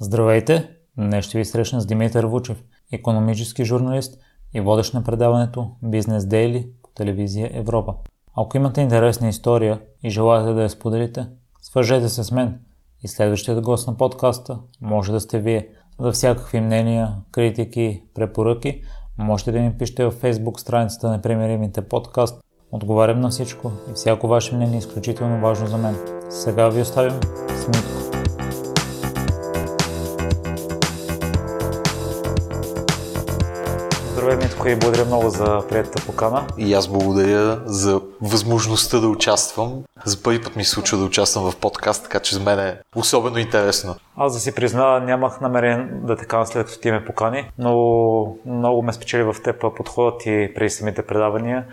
Здравейте! Днес ще ви срещна с Димитър Вучев, економически журналист и водещ на предаването Бизнес Дейли по телевизия Европа. Ако имате интересна история и желаете да я споделите, свържете се с мен и следващият гост на подкаста може да сте вие. За всякакви мнения, критики, препоръки, можете да ми пишете във Facebook страницата на Примеримите подкаст. Отговарям на всичко и всяко ваше мнение е изключително важно за мен. Сега ви оставям с Митко. Здравей, Митко, и благодаря много за приятата покана. И аз благодаря за възможността да участвам. За първи път ми се случва да участвам в подкаст, така че за мен е особено интересно. Аз да си призна, нямах намерение да те каня след като ти ме покани, но много ме спечели в теб подходът и при самите предавания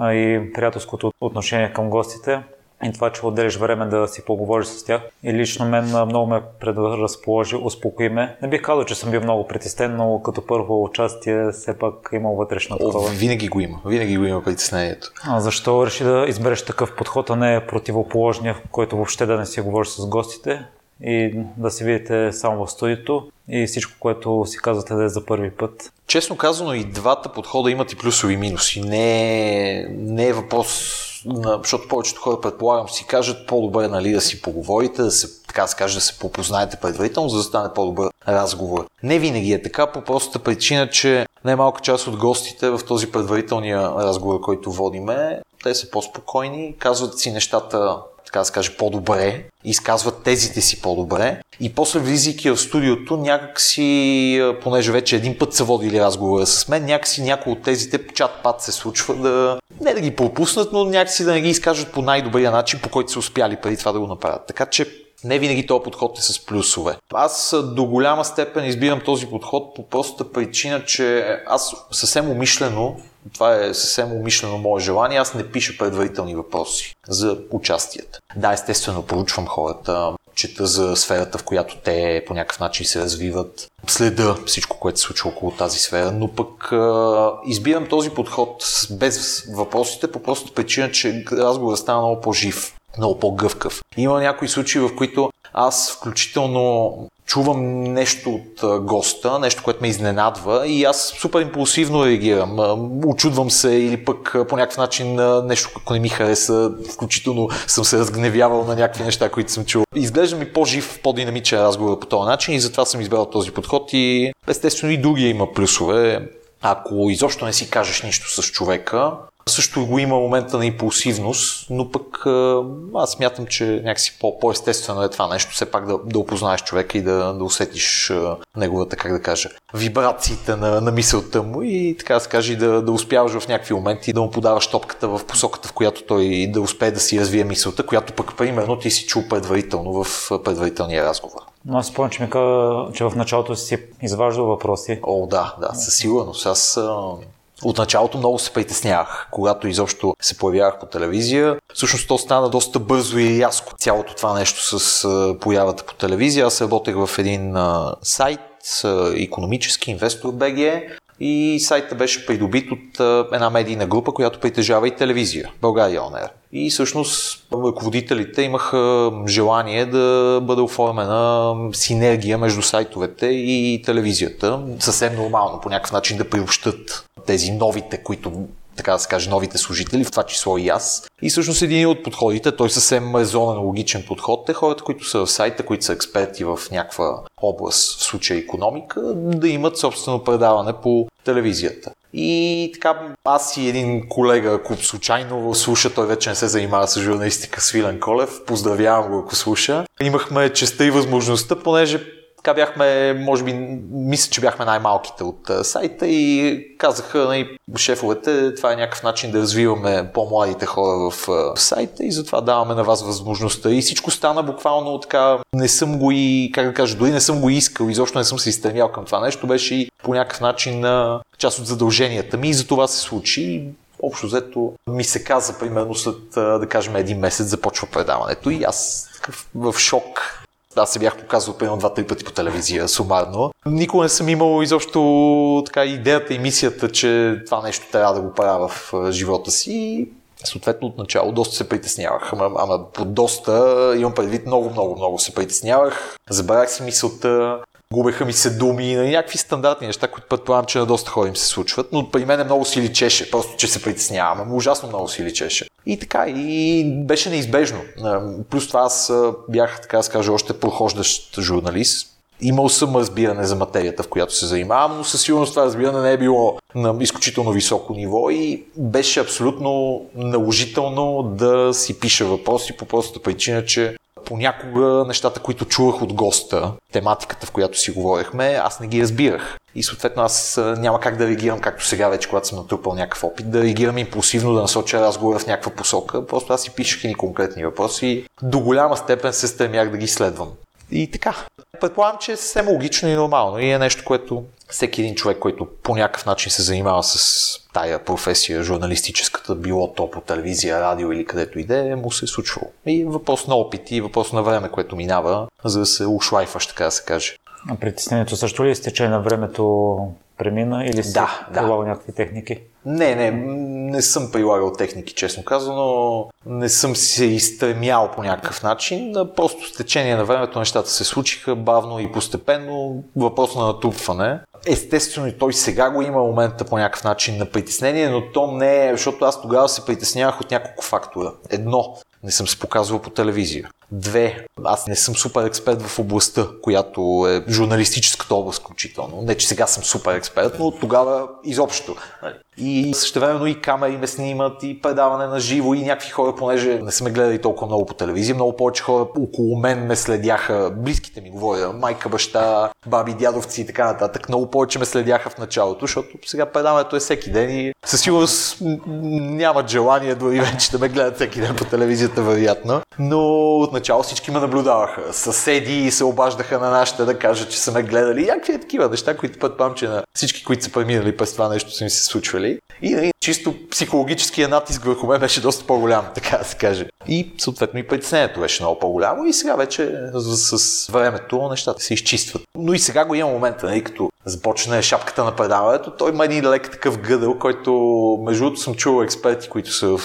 и приятелското отношение към гостите и това, че отделиш време да си поговориш с тях. И лично мен много ме предразположи, успокои ме. Не бих казал, че съм бил много притеснен, но като първо участие все пак има вътрешна такова. Винаги го има. Винаги го има притеснението. А защо реши да избереш такъв подход, а не противоположния, в който въобще да не си говориш с гостите? и да се видите само в студиото и всичко, което си казвате да е за първи път. Честно казано и двата подхода имат и плюсови и минуси. Не, не е въпрос защото повечето хора, предполагам, си кажат по-добре нали, да си поговорите, да се, така да се да се попознаете предварително, за да стане по-добър разговор. Не винаги е така, по простата причина, че най-малка част от гостите в този предварителния разговор, който водиме, те са по-спокойни, казват си нещата така да се каже, по-добре, изказват тезите си по-добре и после влизайки в студиото, някакси, понеже вече един път са водили разговора с мен, някакси някои от тезите чат-пат се случва да не да ги пропуснат, но някакси да не ги изкажат по най-добрия начин, по който са успяли преди това да го направят. Така че не винаги този подход е с плюсове. Аз до голяма степен избирам този подход по простата причина, че аз съвсем умишлено това е съвсем умишлено мое желание. Аз не пиша предварителни въпроси за участията. Да, естествено, поручвам хората, чета за сферата, в която те по някакъв начин се развиват, следа всичко, което се случва около тази сфера, но пък а, избирам този подход без въпросите по простата причина, че разговорът става много по-жив много по-гъвкав. Има някои случаи, в които аз включително чувам нещо от госта, нещо, което ме изненадва и аз супер импулсивно реагирам. Очудвам се или пък по някакъв начин нещо, ако не ми хареса, включително съм се разгневявал на някакви неща, които съм чул. Изглежда ми по-жив, по-динамичен разговор по този начин и затова съм избрал този подход и естествено и другия има плюсове. Ако изобщо не си кажеш нищо с човека, също го има момента на импулсивност, но пък аз смятам, че някакси по- естествено е това нещо, все пак да, да опознаеш човека и да, да усетиш неговата, как да кажа, вибрациите на, на мисълта му и така да се каже, да, да успяваш в някакви моменти да му подаваш топката в посоката, в която той да успее да си развие мисълта, която пък примерно ти си чул предварително в предварителния разговор. Но аз спомням, че ми каза, че в началото си изваждал въпроси. О, да, да, със сигурност. Аз от началото много се притеснявах, когато изобщо се появявах по телевизия. Всъщност то стана доста бързо и рязко цялото това нещо с появата по телевизия. Аз работех в един сайт, економически инвестор БГ и сайта беше придобит от една медийна група, която притежава и телевизия, България ОНР. И всъщност ръководителите имаха желание да бъде оформена синергия между сайтовете и телевизията. Съвсем нормално по някакъв начин да приобщат тези новите, които така да се каже, новите служители, в това число и аз. И всъщност един от подходите, той съвсем резонен, логичен подход е хората, които са в сайта, които са експерти в някаква област, в случая економика, да имат собствено предаване по телевизията. И така, аз и един колега, ако случайно слуша, той вече не се занимава с журналистика, Свилен Колев, поздравявам го, ако слуша. Имахме честа и възможността, понеже така бяхме, може би, мисля, че бяхме най-малките от сайта и казаха нали, шефовете, това е някакъв начин да развиваме по-младите хора в сайта и затова даваме на вас възможността. И всичко стана буквално така, не съм го и, как да кажа, дори не съм го искал, изобщо не съм се изстремял към това нещо, беше и по някакъв начин част от задълженията ми и за това се случи. Общо взето ми се каза, примерно след, да кажем, един месец започва предаването и аз в шок аз се бях показвал примерно два-три пъти по телевизия, сумарно. Никога не съм имал изобщо така идеята и мисията, че това нещо трябва да го правя в живота си. Съответно, от начало доста се притеснявах. Ама, ама по доста, имам предвид, много, много, много се притеснявах. Забравях си мисълта. Губеха ми се думи, на някакви стандартни неща, които предполагам, че на доста хора им се случват. Но при мен много си личеше, просто че се притеснявам. Ужасно много си личеше. И така, и беше неизбежно. Плюс това аз бях, така да скажа, още прохождащ журналист. Имал съм разбиране за материята, в която се занимавам, но със сигурност това разбиране не е било на изключително високо ниво и беше абсолютно наложително да си пиша въпроси по простата причина, че понякога нещата, които чувах от госта, тематиката, в която си говорихме, аз не ги разбирах. И съответно аз няма как да реагирам, както сега вече, когато съм натрупал някакъв опит, да реагирам импулсивно, да насоча разговора в някаква посока. Просто аз си пишех и конкретни въпроси до голяма степен се стремях да ги следвам. И така. Предполагам, че е съвсем логично и нормално и е нещо, което всеки един човек, който по някакъв начин се занимава с тая професия, журналистическата, било то по телевизия, радио или където и да е, му се е случвало. И въпрос на опит и въпрос на време, което минава, за да се ушлайфаш, така да се каже. А притеснението също ли е изтечение на времето премина или си да, прилагал да. някакви техники? Не, не, не съм прилагал техники, честно казано. Не съм се изстремял по някакъв начин. Просто с течение на времето нещата се случиха бавно и постепенно. Въпрос на натрупване. Естествено и той сега го има момента по някакъв начин на притеснение, но то не е, защото аз тогава се притеснявах от няколко фактора. Едно, не съм се показвал по телевизия. Две, аз не съм супер експерт в областта, която е журналистическата област включително. Не, че сега съм супер експерт, но тогава изобщо. И също времено и камери ме снимат, и предаване на живо, и някакви хора, понеже не сме гледали толкова много по телевизия, много повече хора около мен ме следяха, близките ми говоря, майка, баща, баби, дядовци и така нататък. Много повече ме следяха в началото, защото сега предаването е всеки ден и със сигурност нямат желание дори вече да ме гледат всеки ден по телевизията, вероятно. Но отначало всички ме наблюдаваха. Съседи се обаждаха на нашите да кажат, че са ме гледали. Някакви е такива неща, които предполагам, че на всички, които са преминали през това нещо, са ми се случвали. И нали, чисто психологическия натиск върху мен беше доста по-голям, така да се каже. И съответно и притеснението беше много по-голямо и сега вече с, с времето нещата се изчистват. Но и сега го има момента, нали, като започне шапката на предаването, той има един лек такъв гъдъл, който между другото съм чувал експерти, които са в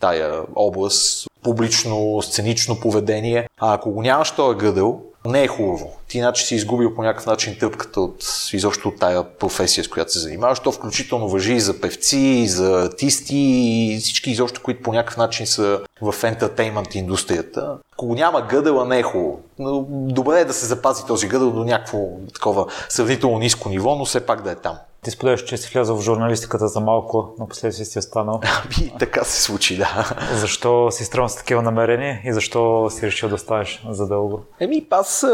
тая област, публично, сценично поведение. А ако го нямаш този гъдъл, не е хубаво. Ти иначе си изгубил по някакъв начин тъпката от изобщо от тая професия, с която се занимаваш. То включително въжи и за певци, и за артисти, и всички изобщо, които по някакъв начин са в ентертеймент индустрията. Ако няма гъдъла, не е хубаво. Но добре е да се запази този гъдъл до някакво такова сравнително ниско ниво, но все пак да е там. Ти споделяш, че си влязъл в журналистиката за малко, но последствие си останал. Ами, така се случи, да. Защо си стръмн с такива намерения и защо си решил да останеш задълго? Еми, аз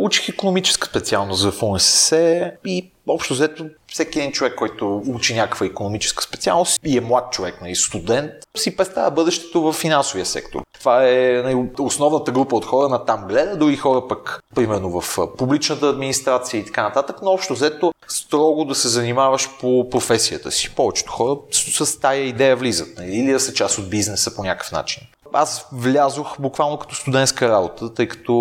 учих економическа специалност в УНСС и общо взето всеки един човек, който учи някаква економическа специалност и е млад човек, нали, студент, си представя бъдещето в финансовия сектор. Това е нали, основната група от хора на там гледа, други хора пък, примерно в публичната администрация и така нататък, но общо взето строго да се занимаваш по професията си. Повечето хора с тая идея влизат нали, или да са част от бизнеса по някакъв начин. Аз влязох буквално като студентска работа, тъй като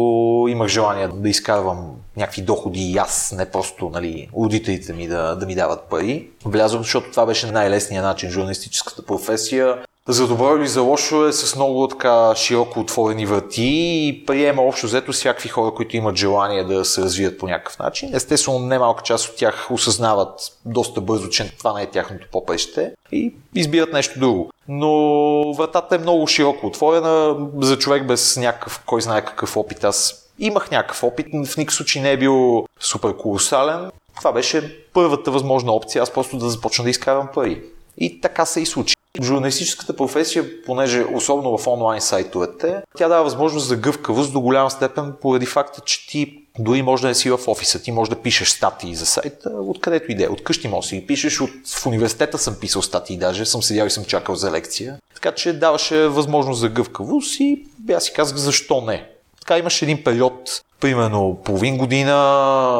имах желание да изкарвам някакви доходи и аз, не просто нали, родителите ми да, да ми дават пари. Влязох, защото това беше най-лесният начин, журналистическата професия. За добро или за лошо е с много така широко отворени врати и приема общо взето всякакви хора, които имат желание да се развият по някакъв начин. Естествено, немалка част от тях осъзнават доста бързо, че това не е тяхното попреще и избират нещо друго. Но вратата е много широко отворена за човек без някакъв, кой знае какъв опит. Аз имах някакъв опит, в никакъв случай не е бил супер колосален. Това беше първата възможна опция, аз просто да започна да изкарвам пари. И така се и случи. Журналистическата професия, понеже особено в онлайн сайтовете, тя дава възможност за гъвкавост до голяма степен поради факта, че ти дори може да не си в офиса, ти може да пишеш статии за сайта, откъдето иде. От къщи може да си ги пишеш, от, в университета съм писал статии даже, съм седял и съм чакал за лекция. Така че даваше възможност за гъвкавост и аз си казах защо не. Така имаше един период, примерно половин година,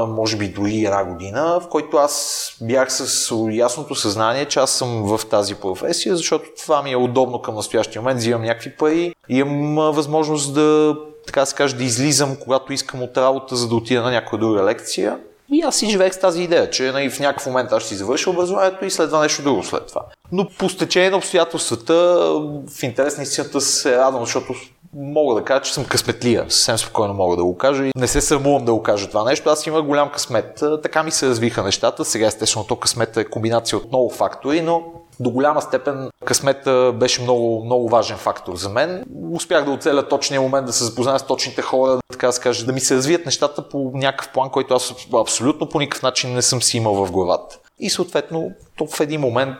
може би дори една година, в който аз бях с ясното съзнание, че аз съм в тази професия, защото това ми е удобно към настоящия момент, взимам някакви пари, имам възможност да така се каже, да излизам, когато искам от работа, за да отида на някоя друга лекция. И аз си живеех с тази идея, че нали, в някакъв момент аз ще си завърша образованието и следва нещо друго след това. Но по стечение на обстоятелствата, в интерес на истината се радвам, защото мога да кажа, че съм късметлия. Съвсем спокойно мога да го кажа и не се срамувам да го кажа това нещо. Аз имах голям късмет. Така ми се развиха нещата. Сега естествено то късмета е комбинация от много фактори, но до голяма степен късмета беше много, много важен фактор за мен. Успях да оцеля точния момент, да се запозная с точните хора, така да се да ми се развият нещата по някакъв план, който аз абсолютно по никакъв начин не съм си имал в главата. И съответно, то в един момент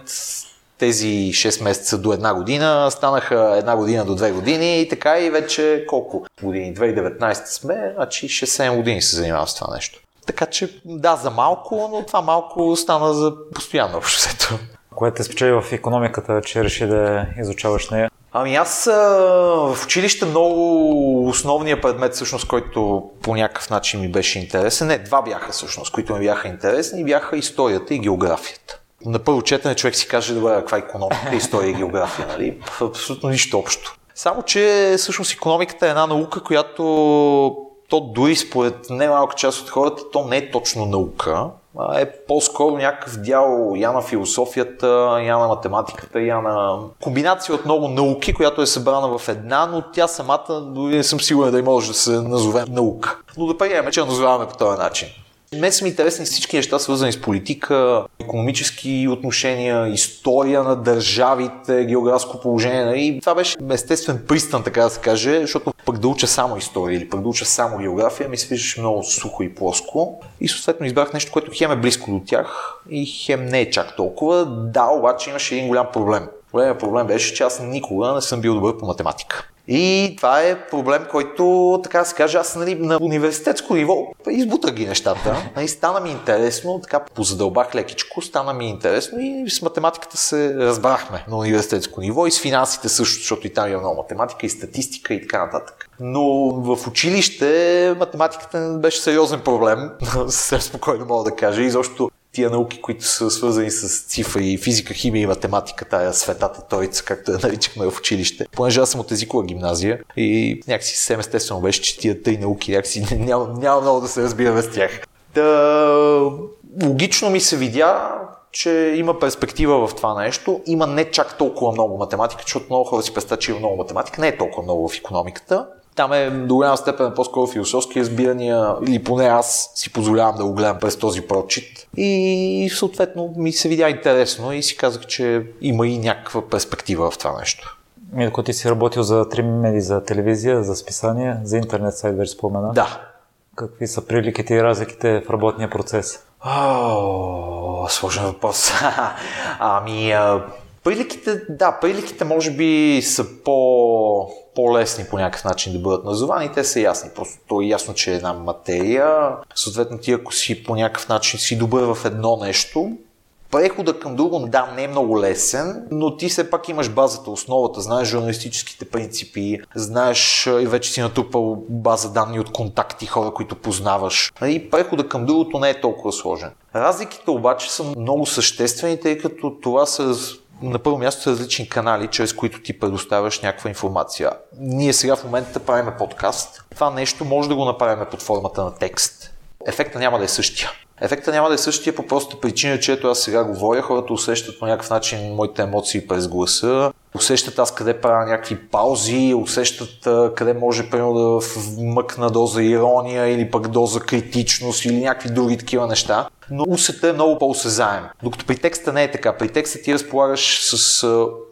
тези 6 месеца до една година станаха една година до две години и така и вече колко години? 2019 сме, значи 6-7 години се занимавам с това нещо. Така че да, за малко, но това малко стана за постоянно обществото. Кое те спечели в економиката, че реши да изучаваш нея? Ами аз в училище много основният предмет, всъщност, който по някакъв начин ми беше интересен, не, два бяха всъщност, които ми бяха интересни, бяха историята и географията. На първо четене човек си каже, добре, каква е економика, история и география, нали? Абсолютно нищо общо. Само, че всъщност економиката е една наука, която то дори според немалка част от хората, то не е точно наука, а е по-скоро някакъв дял я на философията, я на математиката, я на комбинация от много науки, която е събрана в една, но тя самата дори не съм сигурен да може да се назове наука. Но да приемем, че я назоваваме по този начин. Мен са ми интересни всички неща, свързани с политика, економически отношения, история на държавите, географско положение. И това беше естествен пристан, така да се каже, защото пък да уча само история или пък да уча само география ми се виждаше много сухо и плоско. И съответно избрах нещо, което хем е близко до тях и хем не е чак толкова. Да, обаче имаше един голям проблем. Големият проблем беше, че аз никога не съм бил добър по математика. И това е проблем, който, така да се каже, аз нали, на университетско ниво избутах ги нещата. Нали, стана ми интересно, така позадълбах лекичко, стана ми интересно и с математиката се разбрахме на университетско ниво и с финансите също, защото и там има много математика и статистика и така нататък. Но в училище математиката беше сериозен проблем, съвсем спокойно мога да кажа. И защото тия науки, които са свързани с цифри, физика, химия и математика, тая светата троица, както я наричахме в училище. Понеже аз съм от езикова гимназия и някакси съвсем естествено беше, че тия три науки някакси няма, няма много да се разбираме с тях. Да, логично ми се видя, че има перспектива в това нещо. Има не чак толкова много математика, защото много хора си представят, че има много математика. Не е толкова много в економиката. Там е до голяма степен по-скоро философски разбирания, или поне аз си позволявам да го гледам през този прочит. И съответно ми се видя интересно и си казах, че има и някаква перспектива в това нещо. Милко, ти си работил за три медии, за телевизия, за списание, за интернет сайт вече спомена. Да. Какви са приликите и разликите в работния процес? О, сложен въпрос. ами, Приликите, да, приликите може би са по, по-лесни по някакъв начин да бъдат назовани. Те са ясни. Просто то е ясно, че е една материя. Съответно, ти ако си по някакъв начин си добър в едно нещо, прехода към друго, да, не е много лесен, но ти все пак имаш базата, основата, знаеш журналистическите принципи, знаеш и вече си натрупал база данни от контакти, хора, които познаваш. И прехода към другото не е толкова сложен. Разликите обаче са много съществени, тъй като това са на първо място са различни канали, чрез които ти предоставяш някаква информация. Ние сега в момента правиме подкаст. Това нещо може да го направим под формата на текст. Ефекта няма да е същия. Ефекта няма да е същия по простата причина, че ето аз сега говоря, хората усещат по някакъв начин моите емоции през гласа, усещат аз къде правя някакви паузи, усещат къде може примерно да вмъкна доза ирония или пък доза критичност или някакви други такива неща. Но усета е много по-осезаем. Докато при текста не е така. При текста ти разполагаш с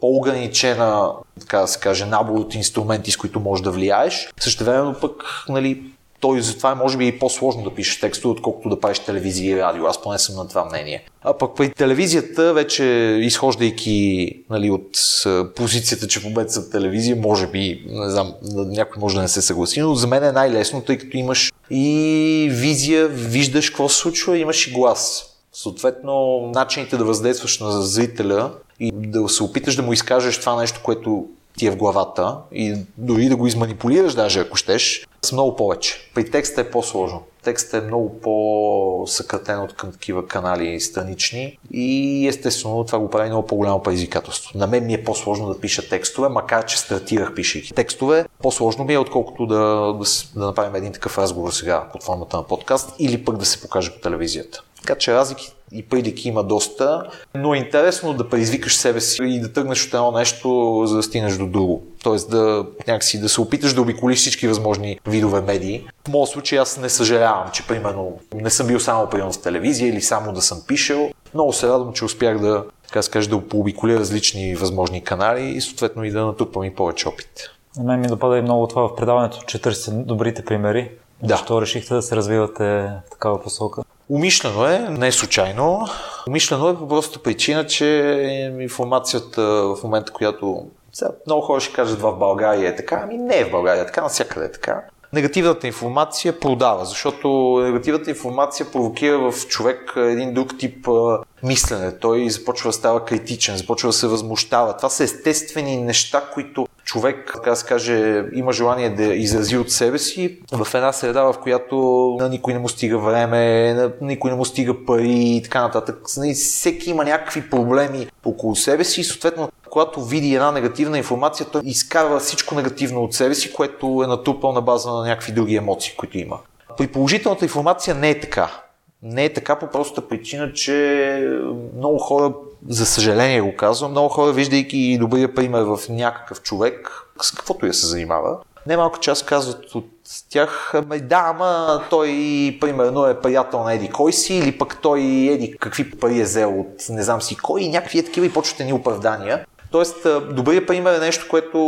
по-ограничена, така да се каже, набор от инструменти, с които можеш да влияеш. Също време пък, нали, той затова е може би и по-сложно да пишеш текстове, отколкото да правиш телевизия и радио. Аз поне съм на това мнение. А пък при телевизията, вече изхождайки нали, от позицията, че в момента съм телевизия, може би, не знам, някой може да не се съгласи, но за мен е най-лесно, тъй като имаш и визия, виждаш какво се случва, имаш и глас. Съответно, начините да въздействаш на зрителя и да се опиташ да му изкажеш това нещо, което ти е в главата и дори да го изманипулираш даже ако щеш, са много повече. При текста е по-сложно. Текстът е много по-съкратен от към такива канали странични и естествено това го прави много по-голямо предизвикателство. На мен ми е по-сложно да пиша текстове, макар че стартирах пишейки текстове. По-сложно ми е отколкото да, да, да направим един такъв разговор сега под формата на подкаст или пък да се покаже по телевизията. Така че разлики и прилики има доста, но е интересно да предизвикаш себе си и да тръгнеш от едно нещо, за да стигнеш до друго. Тоест да, някакси, да се опиташ да обиколиш всички възможни видове медии. В моят случай аз не съжалявам, че примерно не съм бил само примерно в телевизия или само да съм пишел. Много се радвам, че успях да, така да кажа, да пообиколя различни възможни канали и съответно и да натрупам и повече опит. На мен ми допада и много това в предаването, че търсите добрите примери. Да. Защо решихте да се развивате в такава посока? Умишлено е, не е случайно. Умишлено е по простата причина, че информацията в момента, която сега, много хора ще кажат в България е така, ами не е в България, така навсякъде е така. Негативната информация продава, защото негативната информация провокира в човек един друг тип мислене. Той започва да става критичен, започва да се възмущава. Това са естествени неща, които човек, така да се каже, има желание да изрази от себе си в една среда, в която на никой не му стига време, на никой не му стига пари и така нататък. Нали, всеки има някакви проблеми около себе си и съответно когато види една негативна информация, той изкарва всичко негативно от себе си, което е натрупал на база на някакви други емоции, които има. При положителната информация не е така. Не е така по простата причина, че много хора, за съжаление го казвам, много хора, виждайки добрия пример в някакъв човек, с каквото я се занимава, немалка част казват от тях, ами да, ама той примерно е приятел на Еди кой си, или пък той Еди какви пари е взел от не знам си кой, и някакви е такива и почват ни оправдания. Тоест, добрият пример е нещо, което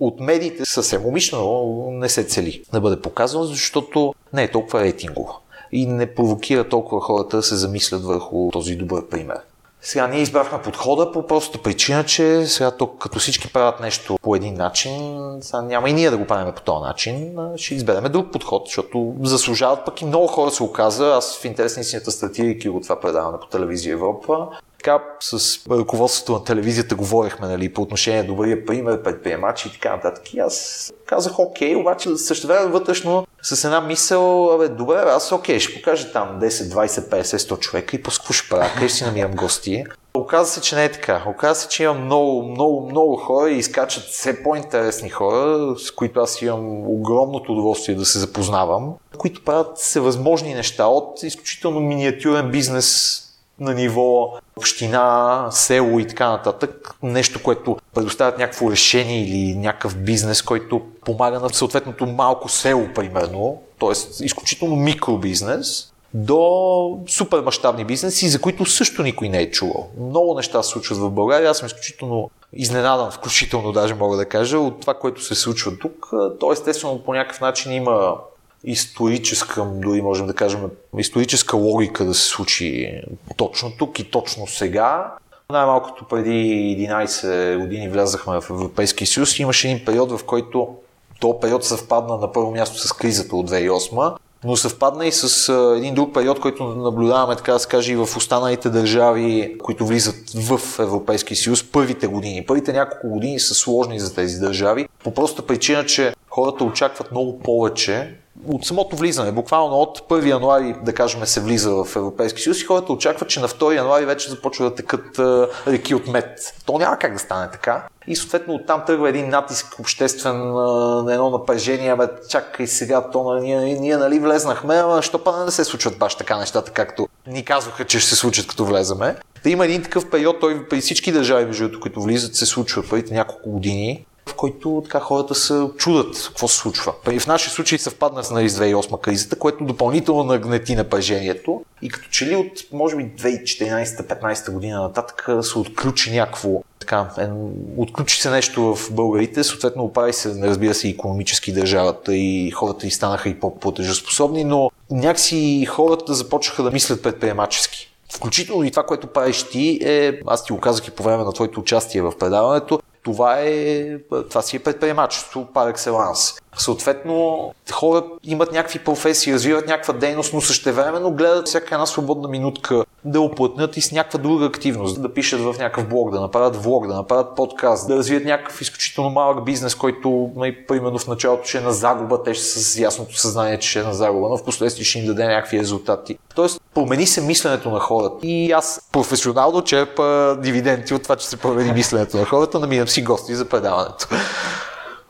от медиите съвсем умишлено не се цели да бъде показано, защото не е толкова рейтингово и не провокира толкова хората да се замислят върху този добър пример. Сега ние избрахме подхода по простата причина, че сега тук като всички правят нещо по един начин, сега няма и ние да го правим по този начин, ще изберем друг подход, защото заслужават пък и много хора се оказа. Аз в интерес на истината стратирайки го това предаване по телевизия Европа, така с ръководството на телевизията говорихме нали, по отношение на добрия пример, предприемачи и така нататък. И аз казах окей, обаче също време вътрешно с една мисъл, абе, добре, аз окей, ще покажа там 10, 20, 50, 100 човека и после какво ще правя, къде си намирам гости. Оказва се, че не е така. Оказва се, че имам много, много, много хора и изкачат все по-интересни хора, с които аз имам огромното удоволствие да се запознавам, които правят всевъзможни неща от изключително миниатюрен бизнес на ниво община, село и така нататък. Нещо, което предоставят някакво решение или някакъв бизнес, който помага на съответното малко село, примерно, т.е. изключително микробизнес, до супер мащабни бизнеси, за които също никой не е чувал. Много неща се случват в България. Аз съм изключително изненадан, включително даже мога да кажа, от това, което се случва тук. То естествено по някакъв начин има историческа, дори можем да кажем, историческа логика да се случи точно тук и точно сега. Най-малкото преди 11 години влязахме в Европейския съюз и имаше един период, в който то период съвпадна на първо място с кризата от 2008, но съвпадна и с един друг период, който наблюдаваме, така да се каже, и в останалите държави, които влизат в Европейския съюз, първите години. Първите няколко години са сложни за тези държави, по проста причина, че хората очакват много повече от самото влизане, буквално от 1 януари, да кажем, се влиза в Европейски съюз и хората очакват, че на 2 януари вече започва да текат реки от мед. То няма как да стане така. И съответно оттам тръгва един натиск обществен на едно напрежение, бе, чакай сега, то на, ние, ние нали влезнахме, ама що па не се случват баш така нещата, както ни казваха, че ще се случат като влезаме. Да има един такъв период, той при всички държави, между които влизат, се случва първите няколко години в който така хората се чудат какво се случва. И в нашия случай съвпадна с нали, 2008 кризата, което допълнително нагнети напрежението и като че ли от, може би, 2014-15 година нататък се отключи някакво така, е, отключи се нещо в българите, съответно оправи се, разбира се, и економически държавата и хората и станаха и по-платежоспособни, но някакси хората започнаха да мислят предприемачески. Включително и това, което правиш ти е, аз ти го казах и по време на твоето участие в предаването, това, е, това си е предприемачество par excellence. Съответно, хора имат някакви професии, развиват някаква дейност, но същевременно гледат всяка една свободна минутка да оплътнят и с някаква друга активност, да пишат в някакъв блог, да направят влог, да направят подкаст, да развият някакъв изключително малък бизнес, който, нали, примерно в началото ще е на загуба, те ще са с ясното съзнание, че ще е на загуба, но в последствие ще им даде някакви резултати. Тоест, промени се мисленето на хората. И аз професионално черпа дивиденти от това, че се промени мисленето на хората, намирам си гости за предаването.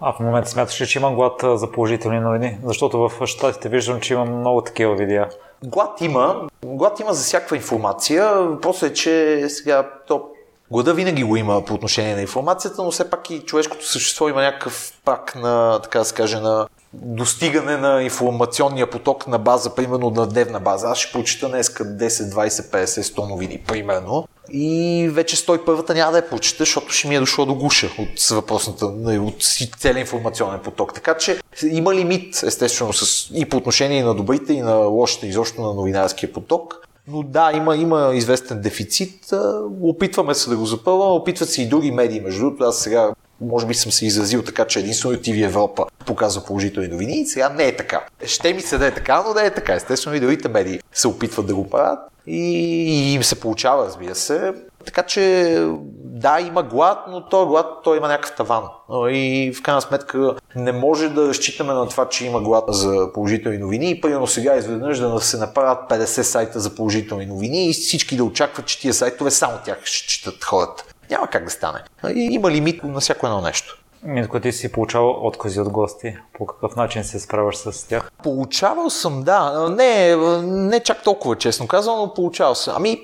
А в момента смяташ ли, че има глад за положителни новини? Защото в щатите виждам, че има много такива видеа. глад има. Глад има за всякаква информация. Въпросът е, че сега то Глада винаги го има по отношение на информацията, но все пак и човешкото същество има някакъв пак на, така да се каже, на достигане на информационния поток на база, примерно на дневна база. Аз ще прочита днес 10, 20, 50, 100 новини, примерно. И вече 101-та няма да я прочита, защото ще ми е дошло до гуша от въпросната, от целия информационен поток. Така че има лимит, естествено, с, и по отношение на добрите, и на лошите, изобщо на новинарския поток. Но да, има, има известен дефицит. Опитваме се да го запълваме, опитват се и други медии. Между другото, аз сега може би съм се изразил така, че единствено TV Европа показва положителни новини и сега не е така. Ще ми се да е така, но да е така. Естествено и другите медии се опитват да го правят и им се получава, разбира се. Така че да, има глад, но то глад, той има някакъв таван. И в крайна сметка не може да разчитаме на това, че има глад за положителни новини и примерно сега изведнъж да се направят 50 сайта за положителни новини и всички да очакват, че тия сайтове само тях ще четат хората. Няма как да стане. Има лимит на всяко едно нещо. Митко, ти си получавал откази от гости. По какъв начин се справяш с тях? Получавал съм, да. Не, не чак толкова, честно казвам, но получавал съм. Ами,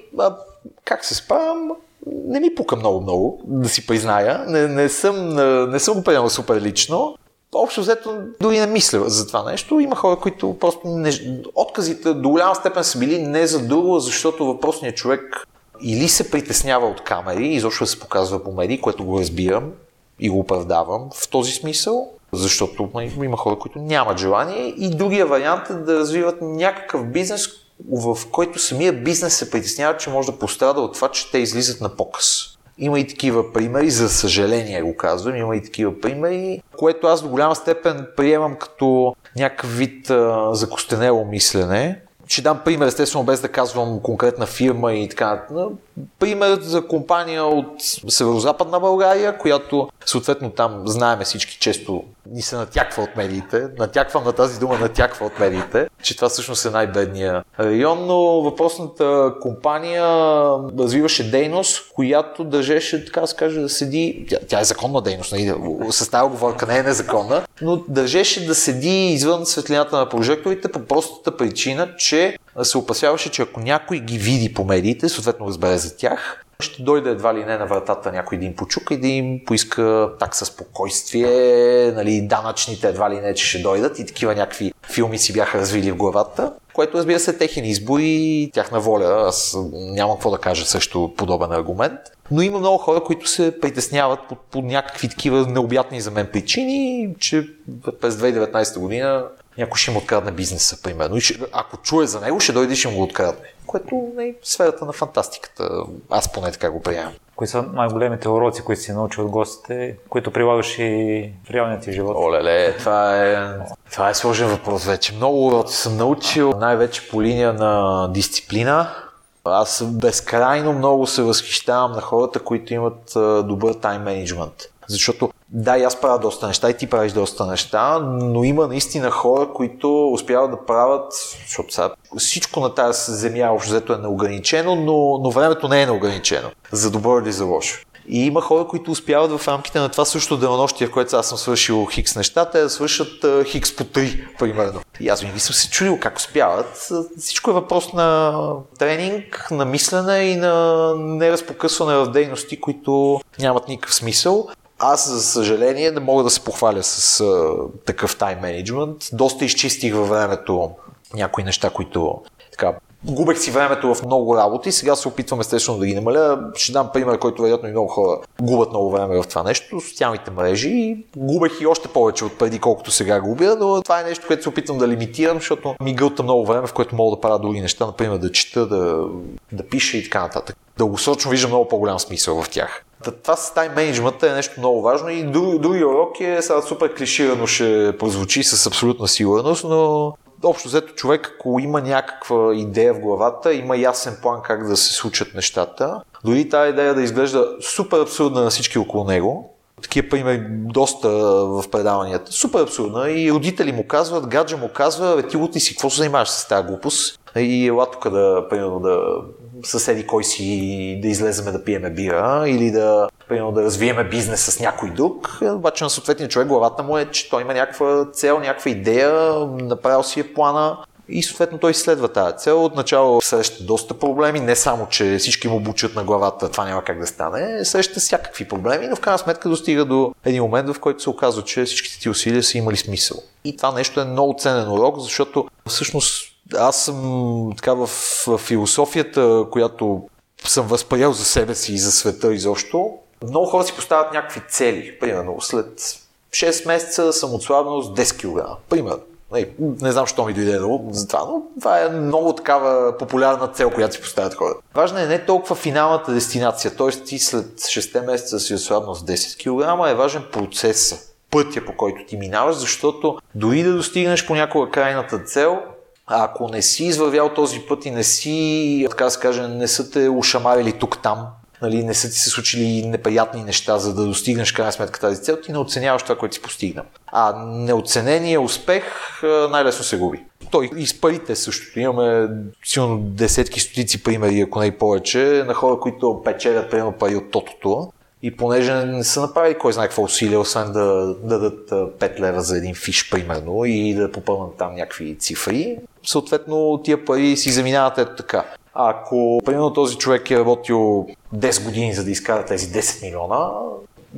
как се справям? Не ми пука много-много, да си призная. Не, не, съм, не съм приемал супер лично. Общо взето дори не мисля за това нещо. Има хора, които просто не... отказите до голяма степен са били не за друго, защото въпросният човек или се притеснява от камери, изобщо се показва по медии, което го разбирам и го оправдавам в този смисъл, защото има хора, които нямат желание и другия вариант е да развиват някакъв бизнес, в който самия бизнес се притеснява, че може да пострада от това, че те излизат на показ. Има и такива примери, за съжаление го казвам, има и такива примери, което аз до голяма степен приемам като някакъв вид а, закостенело мислене, ще дам пример, естествено, без да казвам конкретна фирма и така. Пример за компания от Северо-Западна България, която съответно там знаеме всички често ни се натяква от медиите. Натяквам на тази дума, натяква от медиите, че това всъщност е най-бедния район, но въпросната компания развиваше дейност, която държеше, така да каже, да седи, тя, тя е законна дейност, нали? с тази оговорка не е незаконна, но държеше да седи извън светлината на прожекторите по простата причина, че се опасяваше, че ако някой ги види по медиите, съответно разбере за тях, ще дойде едва ли не на вратата някой да им почука и да им поиска такса спокойствие, нали, данъчните едва ли не, че ще дойдат и такива някакви филми си бяха развили в главата, което разбира се техен избор и тяхна воля. Аз нямам какво да кажа също подобен аргумент. Но има много хора, които се притесняват по, по някакви такива необятни за мен причини, че през 2019 година някой ще му открадне бизнеса, примерно. И ще, ако чуе за него, ще дойде и ще му го открадне. Което е сферата на фантастиката. Аз поне така го приемам. Кои са най-големите уроци, които си научил от гостите, които прилагаш и в реалния ти живот? Олеле, това е, това е сложен въпрос вече. Много уроци съм научил, най-вече по линия на дисциплина. Аз безкрайно много се възхищавам на хората, които имат добър тайм менеджмент. Защото да, и аз правя доста неща и ти правиш доста неща, но има наистина хора, които успяват да правят, защото сега всичко на тази земя общо взето е неограничено, но, но времето не е неограничено, за добро или за лошо. И има хора, които успяват в рамките на това също денонощие, в което аз съм свършил хикс нещата, да свършат хикс по три, примерно. И аз винаги съм се чудил как успяват. Всичко е въпрос на тренинг, на мислене и на неразпокъсване в дейности, които нямат никакъв смисъл. Аз, за съжаление, не мога да се похваля с а, такъв тайм менеджмент. Доста изчистих във времето някои неща, които така, губех си времето в много работи, сега се опитвам естествено да ги намаля. Ще дам пример, който вероятно и много хора губят много време в това нещо, социалните мрежи. Губех и още повече от преди, колкото сега губя, но това е нещо, което се опитвам да лимитирам, защото ми гълта много време, в което мога да правя други неща, например да чета, да, да пиша и така нататък. Дългосрочно виждам много по-голям смисъл в тях. Това с тайм менеджмента е нещо много важно и други, други уроки е сега супер клиширано ще прозвучи с абсолютна сигурност, но общо взето човек, ако има някаква идея в главата, има ясен план как да се случат нещата, дори тази идея да изглежда супер абсурдна на всички около него, такива примери доста в предаванията. Супер абсурдна и родители му казват, гаджа му казва, бе ти си, какво се занимаваш с тази глупост? И ела тук да, примерно, да съседи кой си да излеземе да пиеме бира или да, примерно, да развиеме бизнес с някой друг. Обаче на съответния човек главата му е, че той има някаква цел, някаква идея, направил си е плана И съответно той изследва тази цел. Отначало среща доста проблеми, не само, че всички му бучат на главата, това няма как да стане, среща всякакви проблеми, но в крайна сметка достига до един момент, в който се оказва, че всичките ти усилия са имали смисъл. И това нещо е много ценен урок, защото всъщност аз съм така в, в философията, която съм възприел за себе си и за света изобщо. Много хора си поставят някакви цели. Примерно, след 6 месеца съм отслабнал с 10 кг. Примерно. Не, не знам, що ми дойде за това, но това е много такава популярна цел, която си поставят хората. Важна е не толкова финалната дестинация, т.е. ти след 6 месеца си отслабнал с 10 кг, е важен процеса, пътя по който ти минаваш, защото дори да достигнеш понякога крайната цел, ако не си извървял този път и не си, така да се каже, не са те ушамарили тук-там, нали, не са ти се случили неприятни неща, за да достигнеш крайна сметка тази цел, ти не оценяваш това, което си постигнал. А неоценения успех най-лесно се губи. Той и с парите същото. Имаме силно десетки, стотици примери, ако не и повече, на хора, които печелят примерно пари от тотото. И понеже не са направили кой знае какво усилие, освен да, да дадат 5 лева за един фиш, примерно, и да попълнат там някакви цифри, съответно тия пари си заминават ето така. Ако, примерно, този човек е работил 10 години за да изкара тези 10 милиона,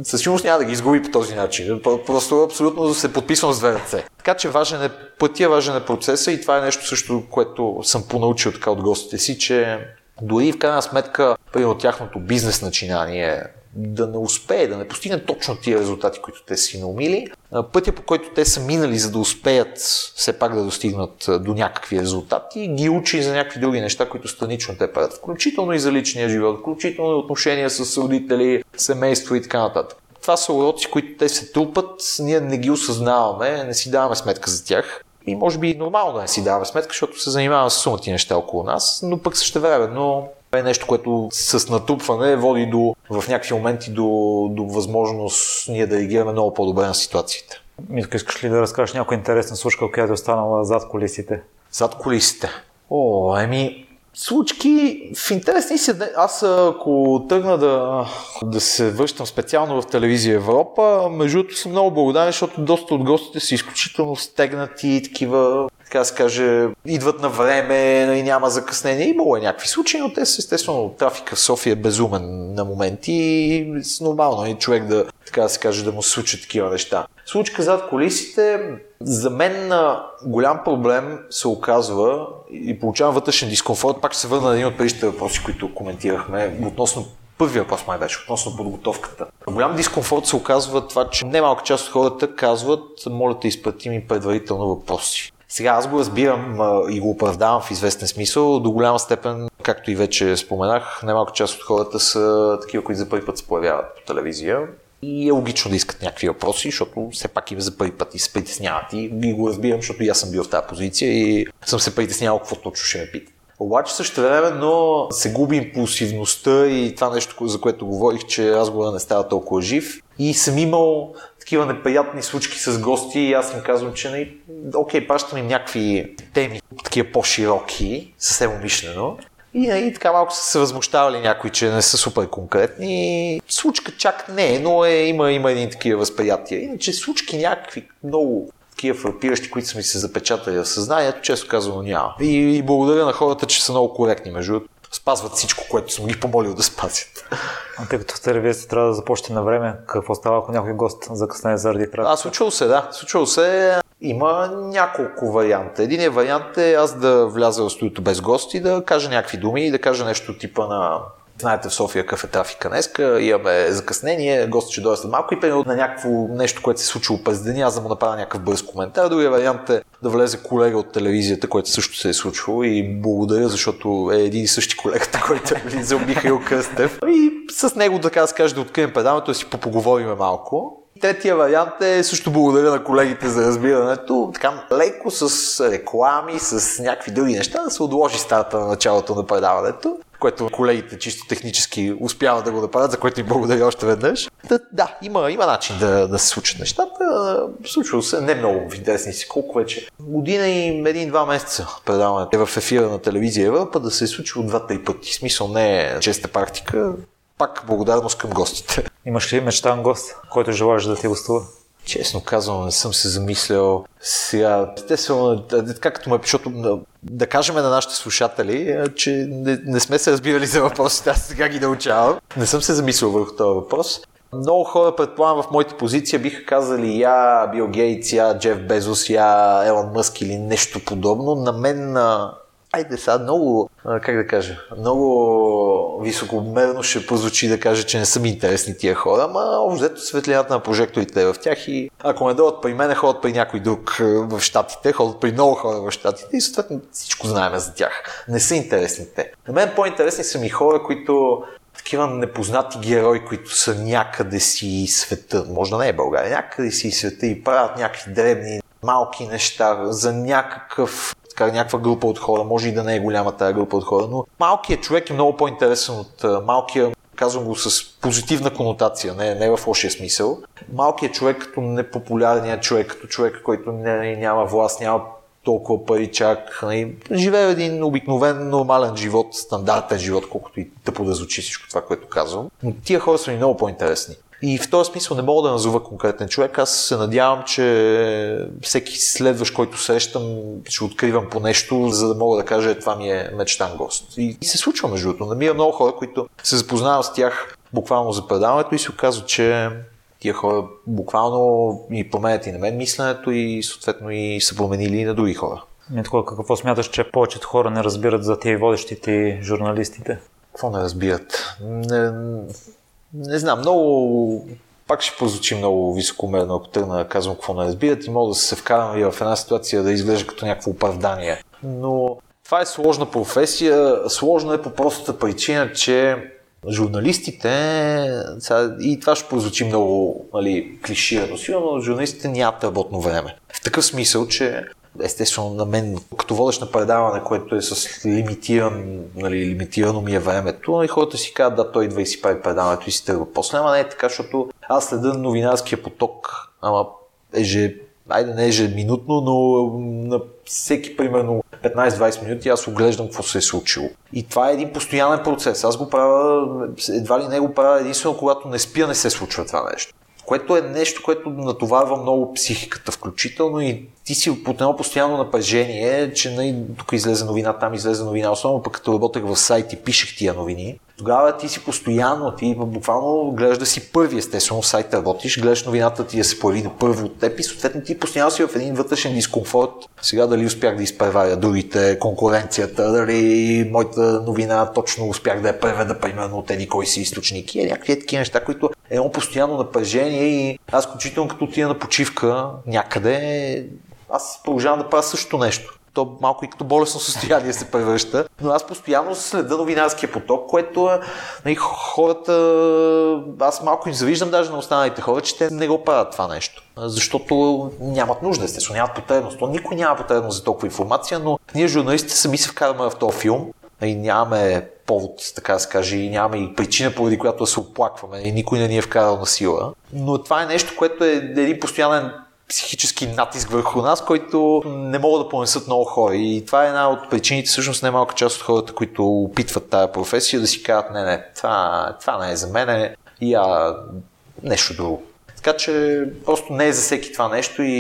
със сигурност няма да ги изгуби по този начин. Просто абсолютно се подписвам с две ръце. Така че важен е пътя, важен е процеса и това е нещо също, което съм понаучил така от гостите си, че дори в крайна сметка, примерно тяхното бизнес начинание да не успее, да не постигне точно тия резултати, които те си наумили. Пътя по който те са минали, за да успеят все пак да достигнат до някакви резултати, ги учи за някакви други неща, които странично те правят. Включително и за личния живот, включително и отношения с родители, семейство и така нататък. Това са уроци, които те се трупат, ние не ги осъзнаваме, не си даваме сметка за тях. И може би нормално да не си даваме сметка, защото се занимаваме с сумати неща около нас, но пък също време, но е нещо, което с натрупване води до, в някакви моменти до, до възможност ние да реагираме много по-добре на ситуацията. Митко, искаш ли да разкажеш някоя интересна случка, която е останала зад колисите? Зад колисите? О, еми, случки в интересни си. Аз ако тръгна да, да се връщам специално в телевизия Европа, между другото съм много благодарен, защото доста от гостите са изключително стегнати, такива така да се каже, идват на време, нали, няма закъснение. Имало е някакви случаи, но те са естествено трафика в София е безумен на моменти и нормално е човек да, така да се каже, да му случат такива неща. Случка зад колисите, за мен на голям проблем се оказва и получавам вътрешен дискомфорт. Пак се върна на един от предишните въпроси, които коментирахме относно първия въпрос май беше, относно подготовката. Голям дискомфорт се оказва това, че немалка част от хората казват, моля те изпрати ми предварително въпроси. Сега аз го разбирам а, и го оправдавам в известен смисъл. До голяма степен, както и вече споменах, немалко част от хората са такива, които за първи път се появяват по телевизия. И е логично да искат някакви въпроси, защото все пак им за първи път и се притесняват. И, и го разбирам, защото и аз съм бил в тази позиция и съм се притеснявал какво точно ще ме пита. Обаче също време, но се губи импулсивността и това нещо, за което говорих, че разговора не става толкова жив. И съм имал такива неприятни случки с гости и аз им казвам, че не, окей, пращам им някакви теми, такива по-широки, съвсем умишлено. И, и така малко са се възмущавали някои, че не са супер конкретни. Случка чак не, но е, има, има един такива възприятия. Иначе случки някакви много такива фрапиращи, които са ми се запечатали в съзнанието, често казвам няма. И, и благодаря на хората, че са много коректни между спазват всичко, което съм ги помолил да спазят. А тъй като в телевизията трябва да започне на време, какво става, ако някой гост закъсне заради трафик? А, случвало се, да. Случвало се. Има няколко варианта. Единият вариант е аз да вляза в студиото без гости, да кажа някакви думи и да кажа нещо типа на Знаете в София какъв е трафика днеска, имаме закъснение, гости ще дойдат след малко и примерно на някакво нещо, което се случило през деня, аз да му направя някакъв бърз коментар. Другия вариант е да влезе колега от телевизията, който също се е случвало и благодаря, защото е един и същи колегата, който е влизал Михаил Кръстев. И с него, така да се каже, да открием предаването, да си попоговориме малко. Третия вариант е също благодаря на колегите за разбирането. Така леко с реклами, с някакви други неща да се отложи старта на началото на предаването което колегите чисто технически успяват да го направят, за което им благодаря още веднъж. Да, да има, има начин да, да се случат нещата. Случва се не много в интересни си колко вече. Година и един-два месеца предаването е в ефира на телевизия Европа да се е случило два-три пъти. Смисъл не е честа практика. Пак благодарност към гостите. Имаш ли мечтан гост, който желаеш да ти гостува? Честно казвам, не съм се замислял сега. Естествено, както ме, защото да кажем на нашите слушатели, че не, не сме се разбирали за въпросите, аз сега ги научавам. Не съм се замислил върху този въпрос. Много хора, предполагам, в моята позиция биха казали я Бил Гейтс, я Джеф Безос, я Елон Мъск или нещо подобно. На мен Айде сега много, как да кажа, много високомерно ще прозвучи да кажа, че не са ми интересни тия хора, ама общо светлината на прожекторите е в тях и ако не дойдат при мен, ходят при някой друг в щатите, ходят при много хора в щатите и съответно всичко знаем за тях. Не са интересни те. На мен по-интересни са ми хора, които такива непознати герои, които са някъде си света, може да не е България, някъде си света и правят някакви дребни, малки неща за някакъв така, някаква група от хора, може и да не е голяма тази група от хора, но малкият човек е много по-интересен от малкия, казвам го с позитивна конотация, не, не в лошия смисъл. Малкият човек като непопулярният човек, като човек, който не, няма власт, няма толкова пари чак. Нали, живее един обикновен, нормален живот, стандартен живот, колкото и да подразучи всичко това, което казвам. Но тия хора са ми много по-интересни. И в този смисъл не мога да назова конкретен човек. Аз се надявам, че всеки следващ, който срещам, ще откривам по нещо, за да мога да кажа, това ми е мечтан гост. И, и се случва между другото. Намира много хора, които се запознават с тях буквално за предаването и се оказва, че тия хора буквално и променят и на мен мисленето и съответно и са променили и на други хора. Митко, какво смяташ, че повечето хора не разбират за тия водещите журналистите? Какво не разбират? Не, не знам, много пак ще прозвучи много високомерно, ако тръгна да казвам какво не разбират и мога да се вкарам и в една ситуация да изглежда като някакво оправдание. Но това е сложна професия. Сложна е по простата причина, че журналистите, и това ще прозвучи много нали, клиширано но журналистите нямат работно време. В такъв смисъл, че естествено на мен, като водещ на предаване, което е с лимитиран, нали, лимитирано ми е времето, и нали, хората си казват, да, той идва и си прави предаването и си тръгва. После, ама не е така, защото аз следа новинарския поток, ама еже, айде не ежеминутно, но на всеки примерно 15-20 минути аз оглеждам какво се е случило. И това е един постоянен процес. Аз го правя, едва ли не го правя единствено, когато не спя, не се случва това нещо което е нещо, което натоварва много психиката включително и ти си под едно постоянно напрежение, че нали, тук излезе новина, там излезе новина, особено пък като работех в сайт и пишех тия новини, тогава ти си постоянно, ти буквално гледаш да си първи, естествено, в сайта работиш, гледаш новината ти да се появи на първо от теб и съответно ти постоянно си в един вътрешен дискомфорт. Сега дали успях да изпреваря другите, конкуренцията, дали моята новина точно успях да я преведа примерно от еди кой си източник и някакви такива неща, които е едно постоянно напрежение и аз включително като отида на почивка някъде, аз продължавам да правя същото нещо то малко и като болесно състояние се превръща. Но аз постоянно следа новинарския поток, което нали, хората, аз малко им завиждам даже на останалите хора, че те не го правят това нещо. Защото нямат нужда, естествено, нямат потребност. То никой няма потребност за толкова информация, но ние журналистите сами се вкарваме в този филм и нямаме повод, така да се каже, и нямаме и причина, поради която да се оплакваме. И никой не ни е вкарал на сила. Но това е нещо, което е един постоянен психически натиск върху нас, който не могат да понесат много хора. И това е една от причините, всъщност не малка част от хората, които опитват тази професия, да си кажат, не, не, това, това не е за мен, и а нещо друго. Така че просто не е за всеки това нещо и,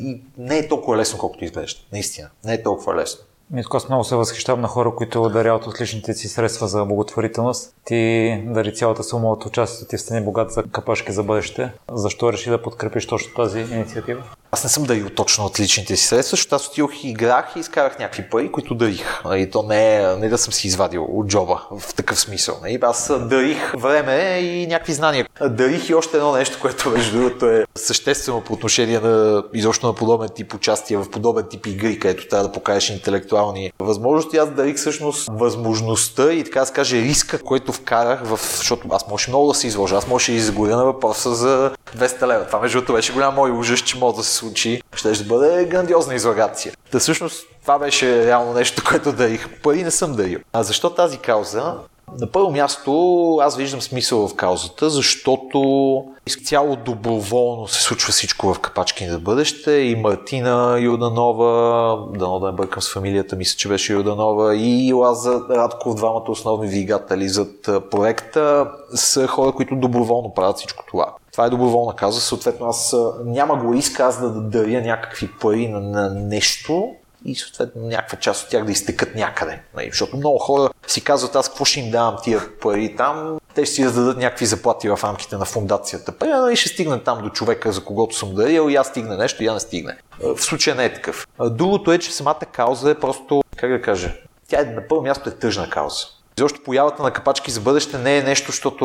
и не е толкова лесно, колкото изглежда. Наистина, не е толкова лесно. Митко, аз много се възхищавам на хора, които ударяват от личните си средства за благотворителност. Ти дари цялата сума от участието ти в богат за капашки за бъдеще. Защо реши да подкрепиш точно тази инициатива? Аз не съм дарил точно от личните си средства, защото аз отидох и играх и изкарах някакви пари, които дарих. И то не не да съм си извадил от джоба в такъв смисъл. Нали. Аз дарих време и някакви знания. Дарих и още едно нещо, което между другото е съществено по отношение на изобщо на подобен тип участие в подобен тип игри, където трябва да покажеш интелектуални възможности. Аз дарих всъщност възможността и така да каже риска, който вкарах в... Защото аз можеше много да се изложа. Аз можеше да изгоря на въпроса за 200 лева. Това между другото беше голям мой ужас, че мога да се случи, ще ще бъде грандиозна излагация. Та всъщност това беше реално нещо, което дарих. Пари не съм дарил. А защо тази кауза? На първо място аз виждам смисъл в каузата, защото цяло доброволно се случва всичко в капачки на бъдеще. И Мартина Юрданова, дано да не бъркам с фамилията, мисля, че беше Юрданова, и Лаза Радков, двамата основни двигатели зад проекта, са хора, които доброволно правят всичко това. Това е доброволна каза, съответно аз няма го иска аз да даря някакви пари на, на нещо, и съответно някаква част от тях да изтекат някъде. Нали, защото много хора си казват аз какво ще им давам тия пари там, те ще си дадат някакви заплати в рамките на фундацията. Примерно и ще стигне там до човека, за когото съм дарил, и аз стигне нещо, и я не стигне. В случая не е такъв. Другото е, че самата кауза е просто, как да кажа, тя е на първо място е тъжна кауза. Защото появата на капачки за бъдеще не е нещо, защото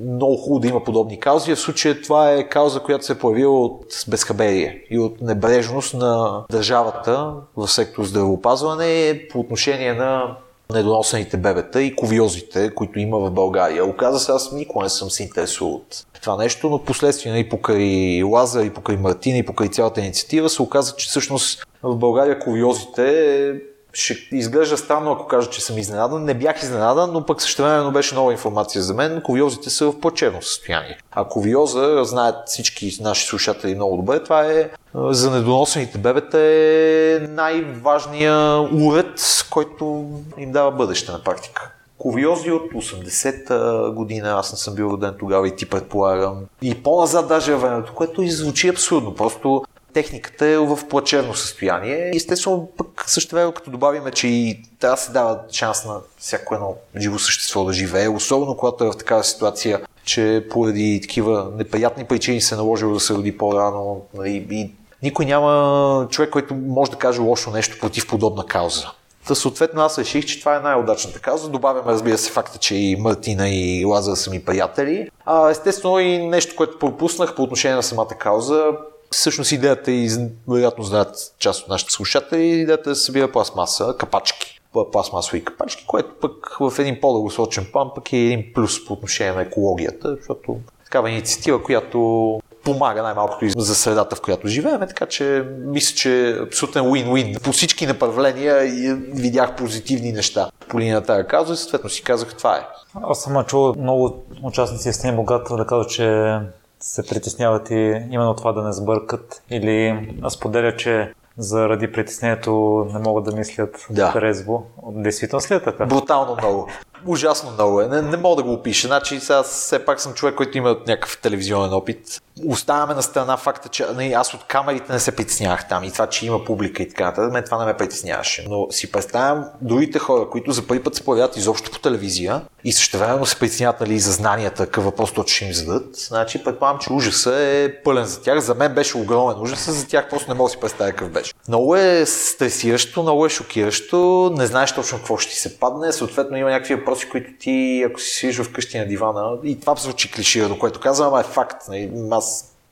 много хубаво да има подобни каузи. В случая това е кауза, която се е появила от безхаберие и от небрежност на държавата в сектор здравеопазване по отношение на недоносените бебета и ковиозите, които има в България. Оказа се, аз никога не съм се интересувал от това нещо, но последствие и покрай Лаза, и покрай Мартина, и покрай цялата инициатива се оказа, че всъщност в България ковиозите ще изглежда странно, ако кажа, че съм изненадан. Не бях изненадан, но пък същевременно беше нова информация за мен. Ковиозите са в плачевно състояние. А ковиоза, знаят всички наши слушатели много добре, това е за недоносените бебета е най-важният уред, който им дава бъдеще на практика. Ковиози от 80-та година, аз не съм бил роден тогава и ти предполагам. И по-назад даже е времето, което звучи абсурдно. Просто техниката е в плачевно състояние. Естествено, пък също като добавиме, че и да се дава шанс на всяко едно живо същество да живее, особено когато е в такава ситуация, че поради такива неприятни причини се е наложило да се роди по-рано нали, и никой няма човек, който може да каже лошо нещо против подобна кауза. Та съответно аз реших, че това е най-удачната кауза. Добавяме, разбира се, факта, че и Мартина и Лазар са ми приятели. А, естествено и нещо, което пропуснах по отношение на самата кауза. Всъщност идеята и вероятно знаят част от нашите слушатели, идеята е да се събира пластмаса, капачки пластмасови капачки, което пък в един по-дългосрочен план пък е един плюс по отношение на екологията, защото такава инициатива, която помага най-малкото и за средата, в която живеем, така че мисля, че е абсолютен win-win. По всички направления видях позитивни неща по линия на тази казва и съответно си казах това е. Аз съм чул много участници с Тени Богат да казват, че се притесняват и именно това да не сбъркат или споделя, че заради притеснението не могат да мислят да. трезво. Действително след е така. Брутално много ужасно много е. Не, не мога да го опиша. Значи, сега все пак съм човек, който има някакъв телевизионен опит. Оставяме на страна факта, че не, нали, аз от камерите не се притеснявах там и това, че има публика и така нататък, това не ме притесняваше. Но си представям другите хора, които за първи път се появят изобщо по телевизия и също време се притесняват нали, за знанията, какъв въпрос точно ще им зададат. Значи, предполагам, че ужаса е пълен за тях. За мен беше огромен ужас, за тях просто не мога да си представя какъв беше. Много е стресиращо, много е шокиращо, не знаеш точно какво ще ти се падне, съответно има някакви въпроси, които ти, ако си седиш вкъщи на дивана, и това звучи клиширано, което казвам, ама е факт. Нали, аз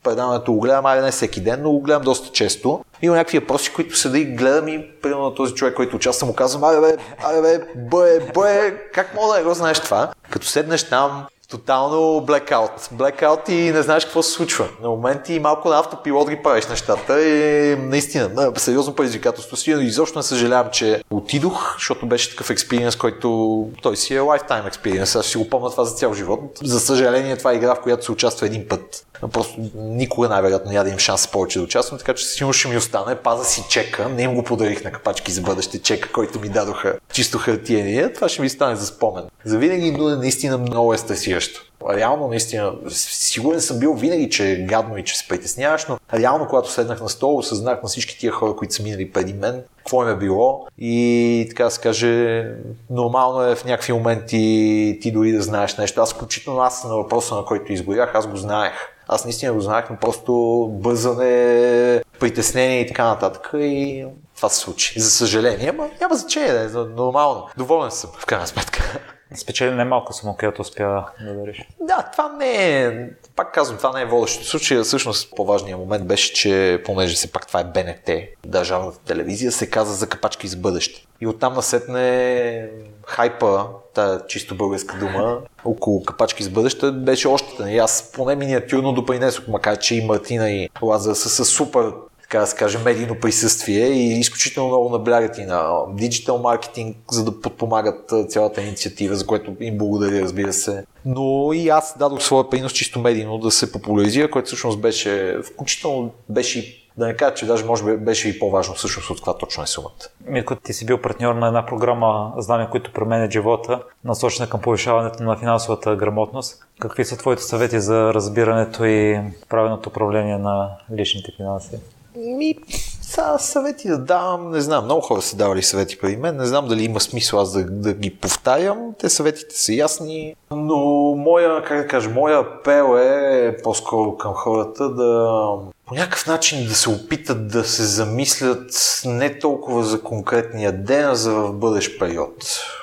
предаването го гледам, ай не всеки ден, но го гледам доста често. Има някакви въпроси, които седа и гледам и примерно на този човек, който участва, му казвам, ай бе, ай бе, бе, бе, как мога да не го знаеш това? Като седнеш там, тотално блекаут. Блекаут и не знаеш какво се случва. На моменти малко на автопилот ги правиш нещата и наистина, сериозно предизвикателство си, но изобщо не съжалявам, че отидох, защото беше такъв експириенс, който той си е lifetime експириенс. Аз ще го помня това за цял живот. За съжаление, това е игра, в която се участва един път. Просто никога най-вероятно няма да имам шанс повече да участвам, така че сигурно ще ми остане. Паза си чека. Не им го подарих на капачки за бъдеще чека, който ми дадоха чисто хартиения. Това ще ми стане за спомен. За винаги, но наистина много е стресиращо. Реално, наистина, сигурен съм бил винаги, че е гадно и че се притесняваш, но реално, когато седнах на стол, осъзнах на всички тия хора, които са минали преди мен, какво им е било и така да се каже, нормално е в някакви моменти ти дори да знаеш нещо. Аз включително аз на въпроса, на който изгорях, аз го знаех. Аз наистина го знаех, но просто бързане, притеснение и така нататък. И това се случи. За съжаление, ама няма значение, е нормално. Доволен съм, в крайна сметка. Спечели немалко сума, която успя да дариш. Да, това не е, пак казвам, това не е водещо. В случая всъщност по-важният момент беше, че понеже се пак това е БНТ, държавната телевизия, се каза за капачки за бъдеще. И оттам насетне хайпа, тая чисто българска дума, около капачки за бъдеще беше още. И аз поне миниатюрно допринесох, макар че и Мартина и Лазар са, са супер така да се каже, медийно присъствие и изключително много наблягат и на диджитал маркетинг, за да подпомагат цялата инициатива, за което им благодаря, разбира се. Но и аз дадох своя принос чисто медийно да се популяризира, което всъщност беше, включително беше да не кажа, че даже може би беше и по-важно всъщност от това точно е сумата. Мирко, ти си бил партньор на една програма Знания, които променят живота, насочена към повишаването на финансовата грамотност. Какви са твоите съвети за разбирането и правилното управление на личните финанси? Ми, са съвети да давам, не знам, много хора са давали съвети преди мен, не знам дали има смисъл аз да, да ги повтарям, те съветите са ясни, но моя, как да кажа, моя апел е по-скоро към хората да по някакъв начин да се опитат да се замислят не толкова за конкретния ден, а за в бъдещ период.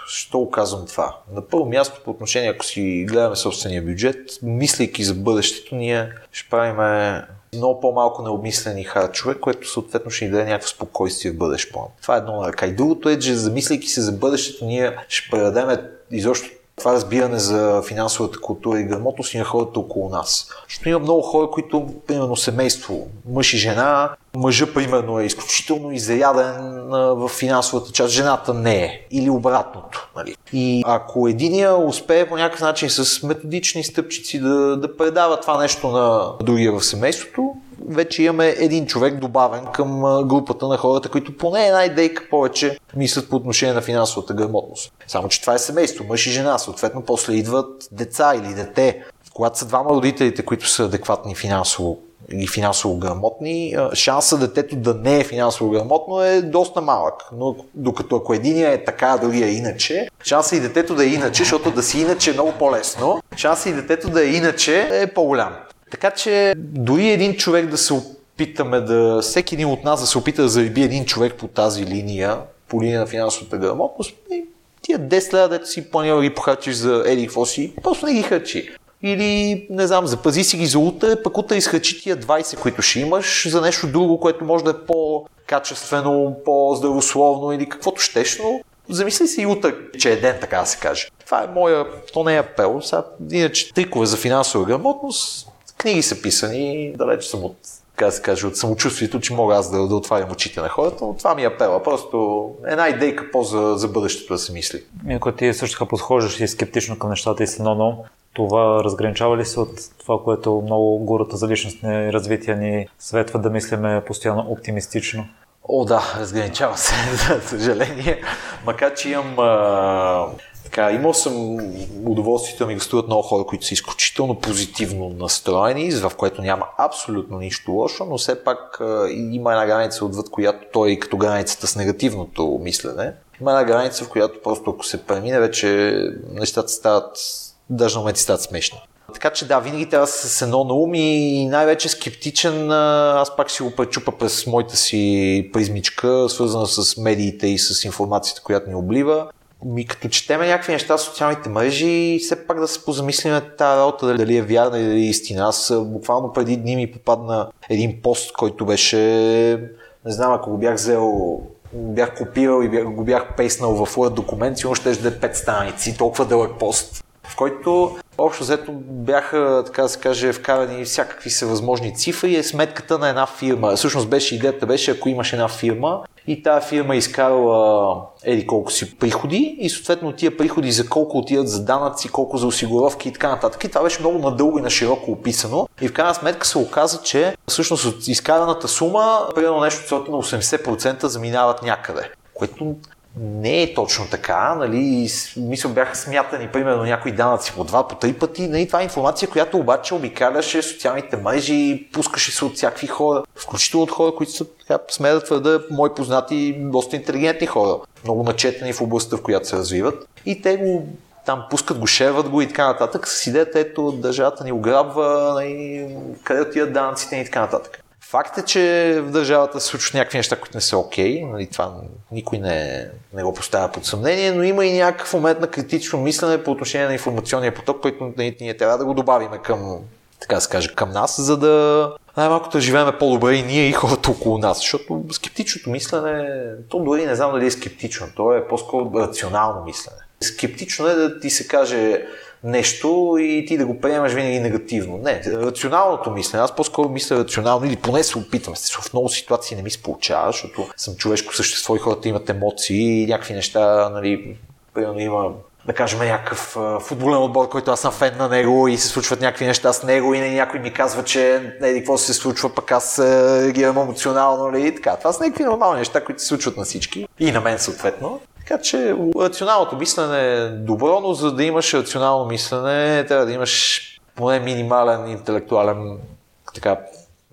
Що казвам това? На първо място по отношение, ако си гледаме собствения бюджет, мислейки за бъдещето, ние ще правиме много по-малко необмислени харчове, което съответно ще ни даде някакво спокойствие в бъдещ план. Това е едно ръка. И другото е, че замисляйки се за бъдещето, ние ще предадем изобщо това разбиране за финансовата култура и грамотност и на хората около нас. Защото има много хора, които, примерно семейство, мъж и жена, мъжа, примерно, е изключително изряден в финансовата част, жената не е. Или обратното. Нали? И ако единия успее по някакъв начин с методични стъпчици да, да предава това нещо на другия в семейството, вече имаме един човек добавен към групата на хората, които поне една идейка повече мислят по отношение на финансовата грамотност. Само, че това е семейство, мъж и жена, съответно после идват деца или дете. Когато са двама родителите, които са адекватни финансово или финансово грамотни, шанса детето да не е финансово грамотно е доста малък. Но докато ако единия е така, другия е иначе, шанса и детето да е иначе, защото да си иначе е много по-лесно, шанса и детето да е иначе е по-голям. Така че дори един човек да се опитаме да, всеки един от нас да се опита да зариби един човек по тази линия, по линия на финансовата грамотност, тия 10 лева, дето си планирал и похарчиш за еди какво си, просто не ги харчи. Или, не знам, запази си ги за утре, пък утре изхачи тия 20, които ще имаш, за нещо друго, което може да е по-качествено, по-здравословно или каквото щеш, но замисли си и утре, че е ден, така да се каже. Това е моя, то не е апел. Сега, иначе трикове за финансова грамотност, книги са писани, далеч съм от така се каже, от самочувствието, че мога аз да, да отварям очите на хората, но това ми е апела. Просто една идейка по за, бъдещето да се мисли. Ако ти също подхождаш и скептично към нещата и си но това разграничава ли се от това, което много гурата за личностни развитие ни съветва да мислиме постоянно оптимистично? О, да, разграничава се, за съжаление. Макар, че имам а, така, имал съм удоволствието да ми гостуват много хора, които са изключително позитивно настроени, в което няма абсолютно нищо лошо, но все пак а, има една граница отвъд която той като границата с негативното мислене. Има една граница, в която просто ако се премине, вече нещата стават, даже на моменти стават смешни. Така че да, винаги трябва да с едно на ум и най-вече скептичен, аз пак си го пречупа през моята си призмичка, свързана с медиите и с информацията, която ни облива. Ми като четеме някакви неща в социалните мрежи, все пак да се позамислиме тази работа дали е вярна или е истина. Аз буквално преди дни ми попадна един пост, който беше, не знам, ако го бях взел бях копирал и го бях пейснал в Word документ, сигурно ще да е 5 страници, толкова дълъг пост, в който общо взето бяха, така да се каже, вкарани всякакви са възможни цифри и е сметката на една фирма. Всъщност беше идеята беше, ако имаш една фирма и тази фирма изкарала еди колко си приходи и съответно тия приходи за колко отиват за данъци, колко за осигуровки и така нататък. И това беше много надълго и на широко описано. И в крайна сметка се оказа, че всъщност от изкараната сума, примерно нещо от на 80% заминават някъде. Което не е точно така, нали, мисля бяха смятани примерно някои данъци по два, по три пъти, нали, това е информация, която обаче обикаляше социалните мрежи, пускаше се от всякакви хора, включително от хора, които са, така, сме да твърда, мои познати, доста интелигентни хора, много начетени в областта, в която се развиват и те го там пускат го, шерват го и така нататък, с идеята, ето, държавата ни ограбва, нали, къде отиват данъците и така нататък. Факт е, че в държавата се случват някакви неща, които не са окей. Okay. Нали, това никой не, не го поставя под съмнение, но има и някакъв момент на критично мислене по отношение на информационния поток, който нали, ние трябва да го добавим към, така да се каже, към нас, за да най-малкото да живеем по-добре и ние и хората около нас. Защото скептичното мислене, то дори не знам дали е скептично, то е по-скоро рационално мислене. Скептично е да ти се каже нещо и ти да го приемаш винаги негативно. Не, рационалното мислене. Аз по-скоро мисля рационално или поне се опитам. В много ситуации не ми се получава, защото съм човешко същество и хората имат емоции и някакви неща, нали, примерно има да кажем, някакъв футболен отбор, който аз съм фен на него и се случват някакви неща с него и някой ми казва, че не какво се случва, пък аз реагирам емоционално нали, и така. Това са някакви нормални неща, които се случват на всички и на мен съответно. Така че рационалното мислене е добро, но за да имаш рационално мислене, трябва да имаш поне минимален интелектуален така,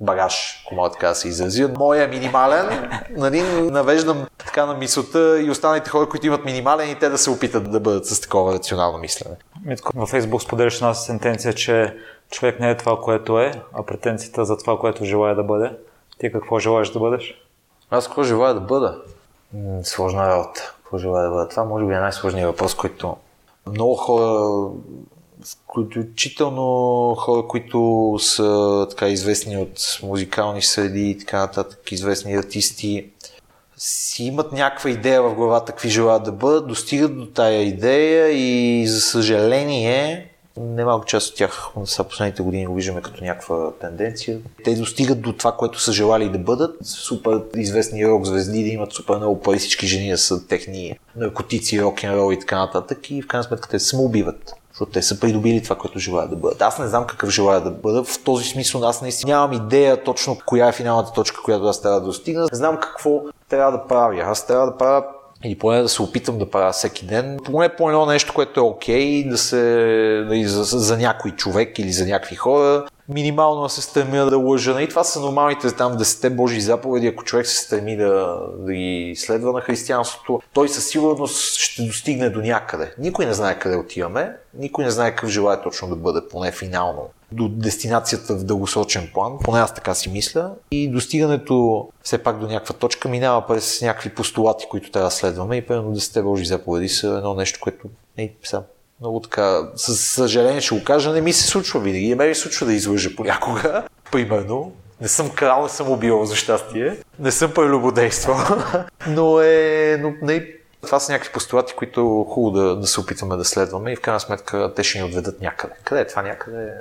багаж, ако мога така да се изразя. Моя е минимален, нали, навеждам така на мисълта и останалите хора, които имат минимален и те да се опитат да бъдат с такова рационално мислене. Митко, във Фейсбук споделяш една сентенция, че човек не е това, което е, а претенцията за това, което желая да бъде. Ти какво желаеш да бъдеш? Аз какво желая да бъда? М- сложна работа. Какво желая да бъда? Това може би е най-сложният въпрос, който много хора включително хора, които са така известни от музикални среди и така нататък, известни артисти, си имат някаква идея в главата какви желаят да бъдат, достигат до тая идея и за съжаление немалко част от тях са последните години го виждаме като някаква тенденция. Те достигат до това, което са желали да бъдат. Супер известни рок звезди да имат супер много пари, всички жени да са техни наркотици, рок н рол и така нататък и в крайна сметка те се самоубиват защото те са придобили това, което желаят да бъдат. Аз не знам какъв желая да бъда. В този смисъл аз наистина нямам идея точно коя е финалната точка, която аз трябва да достигна. Не знам какво трябва да правя. Аз трябва да правя или поне да се опитам да правя всеки ден. Поне по едно нещо, което е окей, okay, да се да, за, за някой човек или за някакви хора, минимално да се стремя да лъжа. И това са нормалните там десете Божии заповеди, ако човек се стреми да, да ги следва на християнството, той със сигурност ще достигне до някъде. Никой не знае къде отиваме, никой не знае какъв желая точно да бъде, поне финално до дестинацията в дългосрочен план, поне аз така си мисля. И достигането все пак до някаква точка минава през някакви постулати, които трябва да следваме и примерно да сте Божи заповеди са едно нещо, което не, са много така, със съжаление ще го кажа, не ми се случва винаги. Не ми се случва да излъжа понякога. Примерно, не съм крал, не съм убил за щастие. Не съм прелюбодействал. но е... Но, не, това са някакви постулати, които е хубаво да, да се опитваме да следваме и в крайна сметка те ще ни отведат някъде. Къде е това някъде?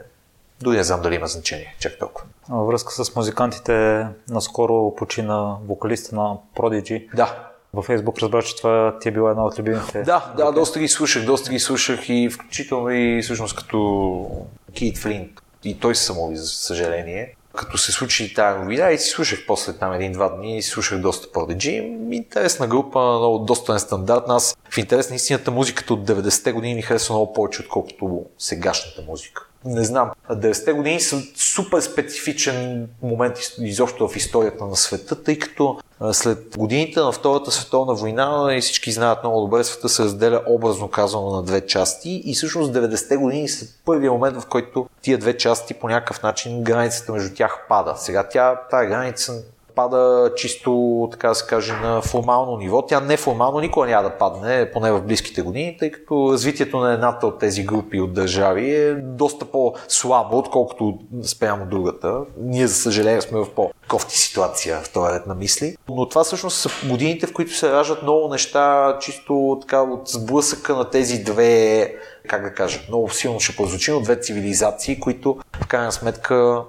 Дори не знам дали има значение, чак толкова. Във връзка с музикантите, наскоро почина вокалиста на Prodigy. Да. Във Фейсбук разбрах, че това ти е била една от любимите. Да, да, доста ги слушах, доста ги слушах и включително и всъщност като Кит Флинт. И той се самови, за съжаление. Като се случи тази новина и си слушах после там един-два дни и слушах доста Prodigy. Интересна група, много доста нестандартна. Аз в интерес на истината музиката от 90-те години ми харесва много повече, отколкото сегашната музика не знам, 90-те години са супер специфичен момент изобщо в историята на света, тъй като след годините на Втората световна война и всички знаят много добре, света се разделя образно казано на две части и всъщност 90-те години са първият момент, в който тия две части по някакъв начин границата между тях пада. Сега тя, тази граница пада чисто, така да се каже, на формално ниво. Тя неформално никога няма да падне, поне в близките години, тъй като развитието на едната от тези групи от държави е доста по-слабо, отколкото спрямо другата. Ние, за съжаление, сме в по-кофти ситуация в този ред на мисли. Но това всъщност са годините, в които се раждат много неща, чисто така от сблъсъка на тези две как да кажа, много силно ще прозвучи, но две цивилизации, които в крайна сметка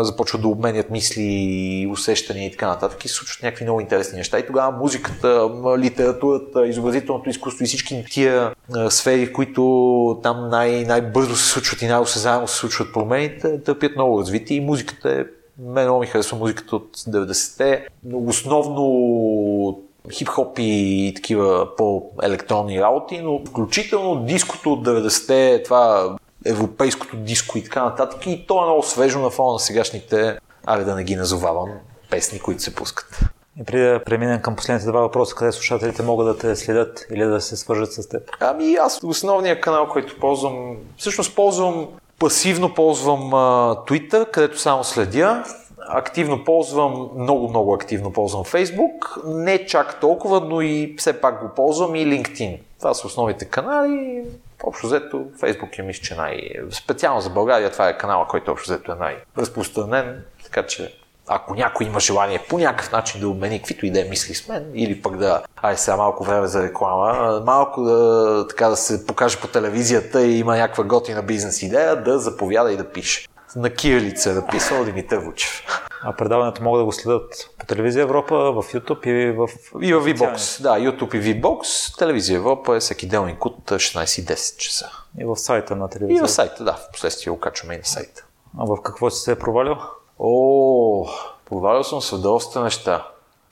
започват да обменят мисли, усещания и така нататък и се случват някакви много интересни неща. И тогава музиката, литературата, изобразителното изкуство и всички тия сфери, които там най- най-бързо се случват и най-осезаемо се случват промените, търпят много развитие и музиката е мен много ми харесва музиката от 90-те. Основно хип-хоп и такива по-електронни работи, но включително диското от 90-те, това европейското диско и така нататък. И то е много свежо на фона на сегашните, аре да не ги назовавам, песни, които се пускат. И преди да преминем към последните два въпроса, къде слушателите могат да те следят или да се свържат с теб? Ами аз основният канал, който ползвам, всъщност ползвам пасивно ползвам uh, Twitter, където само следя активно ползвам, много, много активно ползвам Facebook, не чак толкова, но и все пак го ползвам и LinkedIn. Това са основните канали. Общо взето, Facebook е мисля, че най... Специално за България това е канала, който общо взето е най-разпространен, така че ако някой има желание по някакъв начин да обмени каквито и да е мисли с мен, или пък да, ай сега малко време за реклама, малко да, така да се покаже по телевизията и има някаква готина бизнес идея, да заповяда и да пише. На кирилица е написал Димитър Вучев. А предаването могат да го следят по телевизия Европа, в YouTube и в... И в VBOX. Да, YouTube и VBOX. Телевизия Европа е всеки делник от 16.10 часа. И в сайта на телевизия. И в сайта, да. В последствие го качваме и на сайта. А в какво си се е провалил? О, провалял съм се доста неща.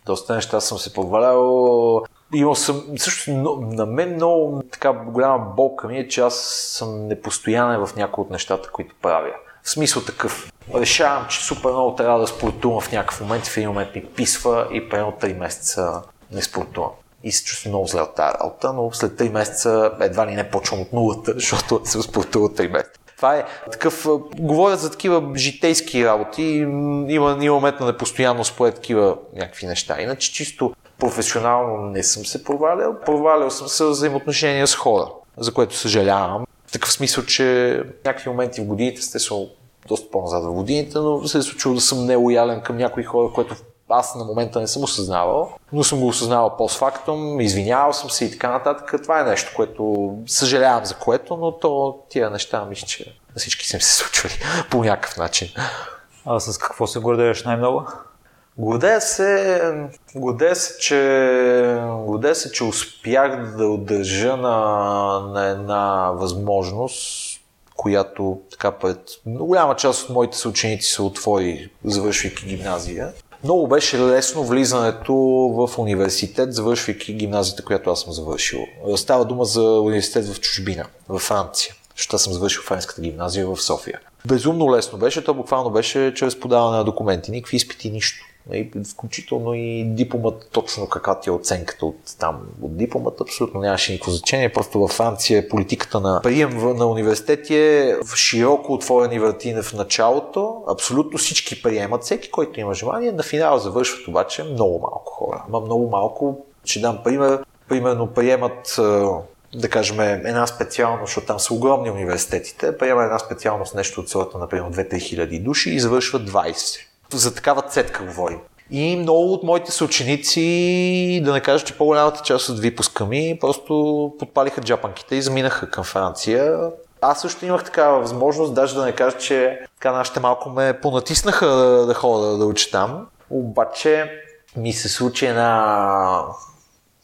Доста неща съм се провалял. Имал съм, също на мен много така голяма болка ми е, че аз съм непостоянен в някои от нещата, които правя. В смисъл такъв. Решавам, че супер много трябва да спортувам в някакъв момент, в един момент ми писва и примерно 3 месеца не спортувам. И се чувствам много зле от тази работа, но след 3 месеца едва ли не почвам от нулата, защото съм спортувал 3 месеца. Това е такъв, говоря за такива житейски работи, има, има момент на непостоянност по такива някакви неща. Иначе чисто професионално не съм се провалял. Провалял съм се взаимоотношения с хора, за което съжалявам. Такъв смисъл, че някакви моменти в годините, сте са доста по-назад в годините, но се е случило да съм нелоялен към някои хора, което аз на момента не съм осъзнавал, но съм го осъзнавал постфактум, извинявал съм се и така нататък. Това е нещо, което съжалявам за което, но то тия неща мисля, че на всички са се случвали по някакъв начин. А с какво се гордееш най-много? Гордея се, гордея се, че, гордея се, че успях да удържа на, на една възможност, която така пред голяма част от моите съученици се отвори, завършвайки гимназия. Много беше лесно влизането в университет, завършвайки гимназията, която аз съм завършил. Става дума за университет в чужбина, във Франция, защото съм завършил френската гимназия в София. Безумно лесно беше, то буквално беше чрез подаване на документи, никакви изпити, нищо. Включително и дипломата, точно каква ти е оценката от там, от дипломата, абсолютно нямаше никакво значение. Просто във Франция политиката на прием на университети е в широко отворени вратини в началото. Абсолютно всички приемат, всеки, който има желание. На финала завършват обаче много малко хора. Ама много малко. Ще дам пример. Примерно приемат да кажем, една специалност, защото там са огромни университетите, приема една специалност нещо от сорта, например, 2-3 хиляди души и завършват 20 за такава цетка говорим. И много от моите съученици, да не кажа, че по-голямата част от випуска ми, просто подпалиха джапанките и заминаха към Франция. Аз също имах такава възможност, даже да не кажа, че така нашите малко ме понатиснаха да, да ходя да, уча там. Обаче ми се случи една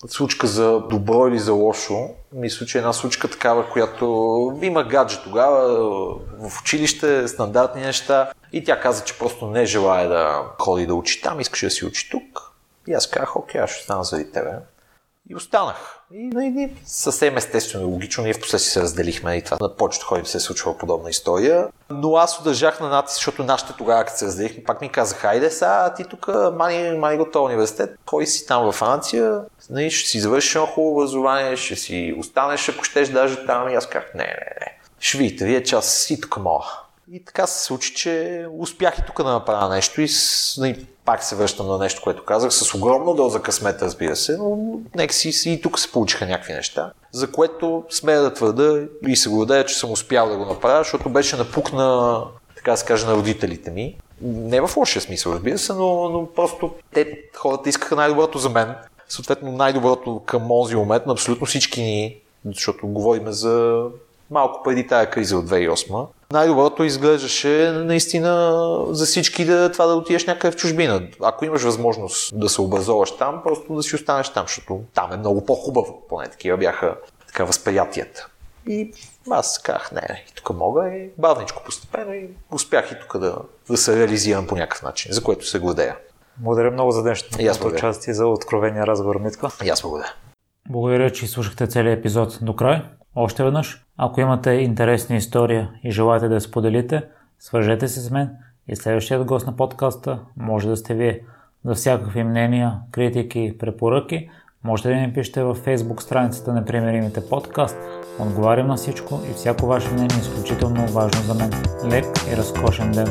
случка за добро или за лошо. Ми случи една случка такава, която има гадже тогава в училище, стандартни неща. И тя каза, че просто не желая да ходи да учи там, искаше да си учи тук. И аз казах, окей, аз ще остана заради тебе. И останах. И, и, и съвсем естествено и логично, ние в последствие се разделихме и това на повечето хора се е случва подобна история. Но аз удържах на натиск, защото нашите тогава, като се разделихме, пак ми казах, хайде сега, ти тук мани, мани го университет, кой си там във Франция, нали, ще си завършиш едно хубаво образование, ще си останеш, ако щеш даже там. И аз казах, не, не, не. Ще видите, вие час си тук мога. И така се случи, че успях и тук да направя нещо и, с, и пак се връщам на нещо, което казах, с огромна доза късмет, разбира се, но нека си и тук се получиха някакви неща, за което смея да твърда и се гордея, че съм успял да го направя, защото беше напук на, така да се каже, на родителите ми. Не в лошия смисъл, разбира се, но, но просто те, хората искаха най-доброто за мен. Съответно най-доброто към този момент на абсолютно всички ни, защото говорим за малко преди тая криза от 2008, най-доброто изглеждаше наистина за всички да, това да отидеш някъде в чужбина. Ако имаш възможност да се образоваш там, просто да си останеш там, защото там е много по-хубаво. Поне такива бяха така възприятията. И аз казах, не, не, и тук мога и бавничко постепенно и успях и тук да, да се реализирам по някакъв начин, за което се гладея. Благодаря много за днешното участие за откровения разговор, Митко. И аз благодаря. Благодаря, че слушахте целият епизод до край. Още веднъж, ако имате интересна история и желаете да я споделите, свържете се с мен и следващият гост на подкаста може да сте вие. За всякакви мнения, критики, препоръки, можете да ни пишете във Facebook страницата на Примеримите подкаст. Отговарям на всичко и всяко ваше мнение е изключително важно за мен. Лек и разкошен ден!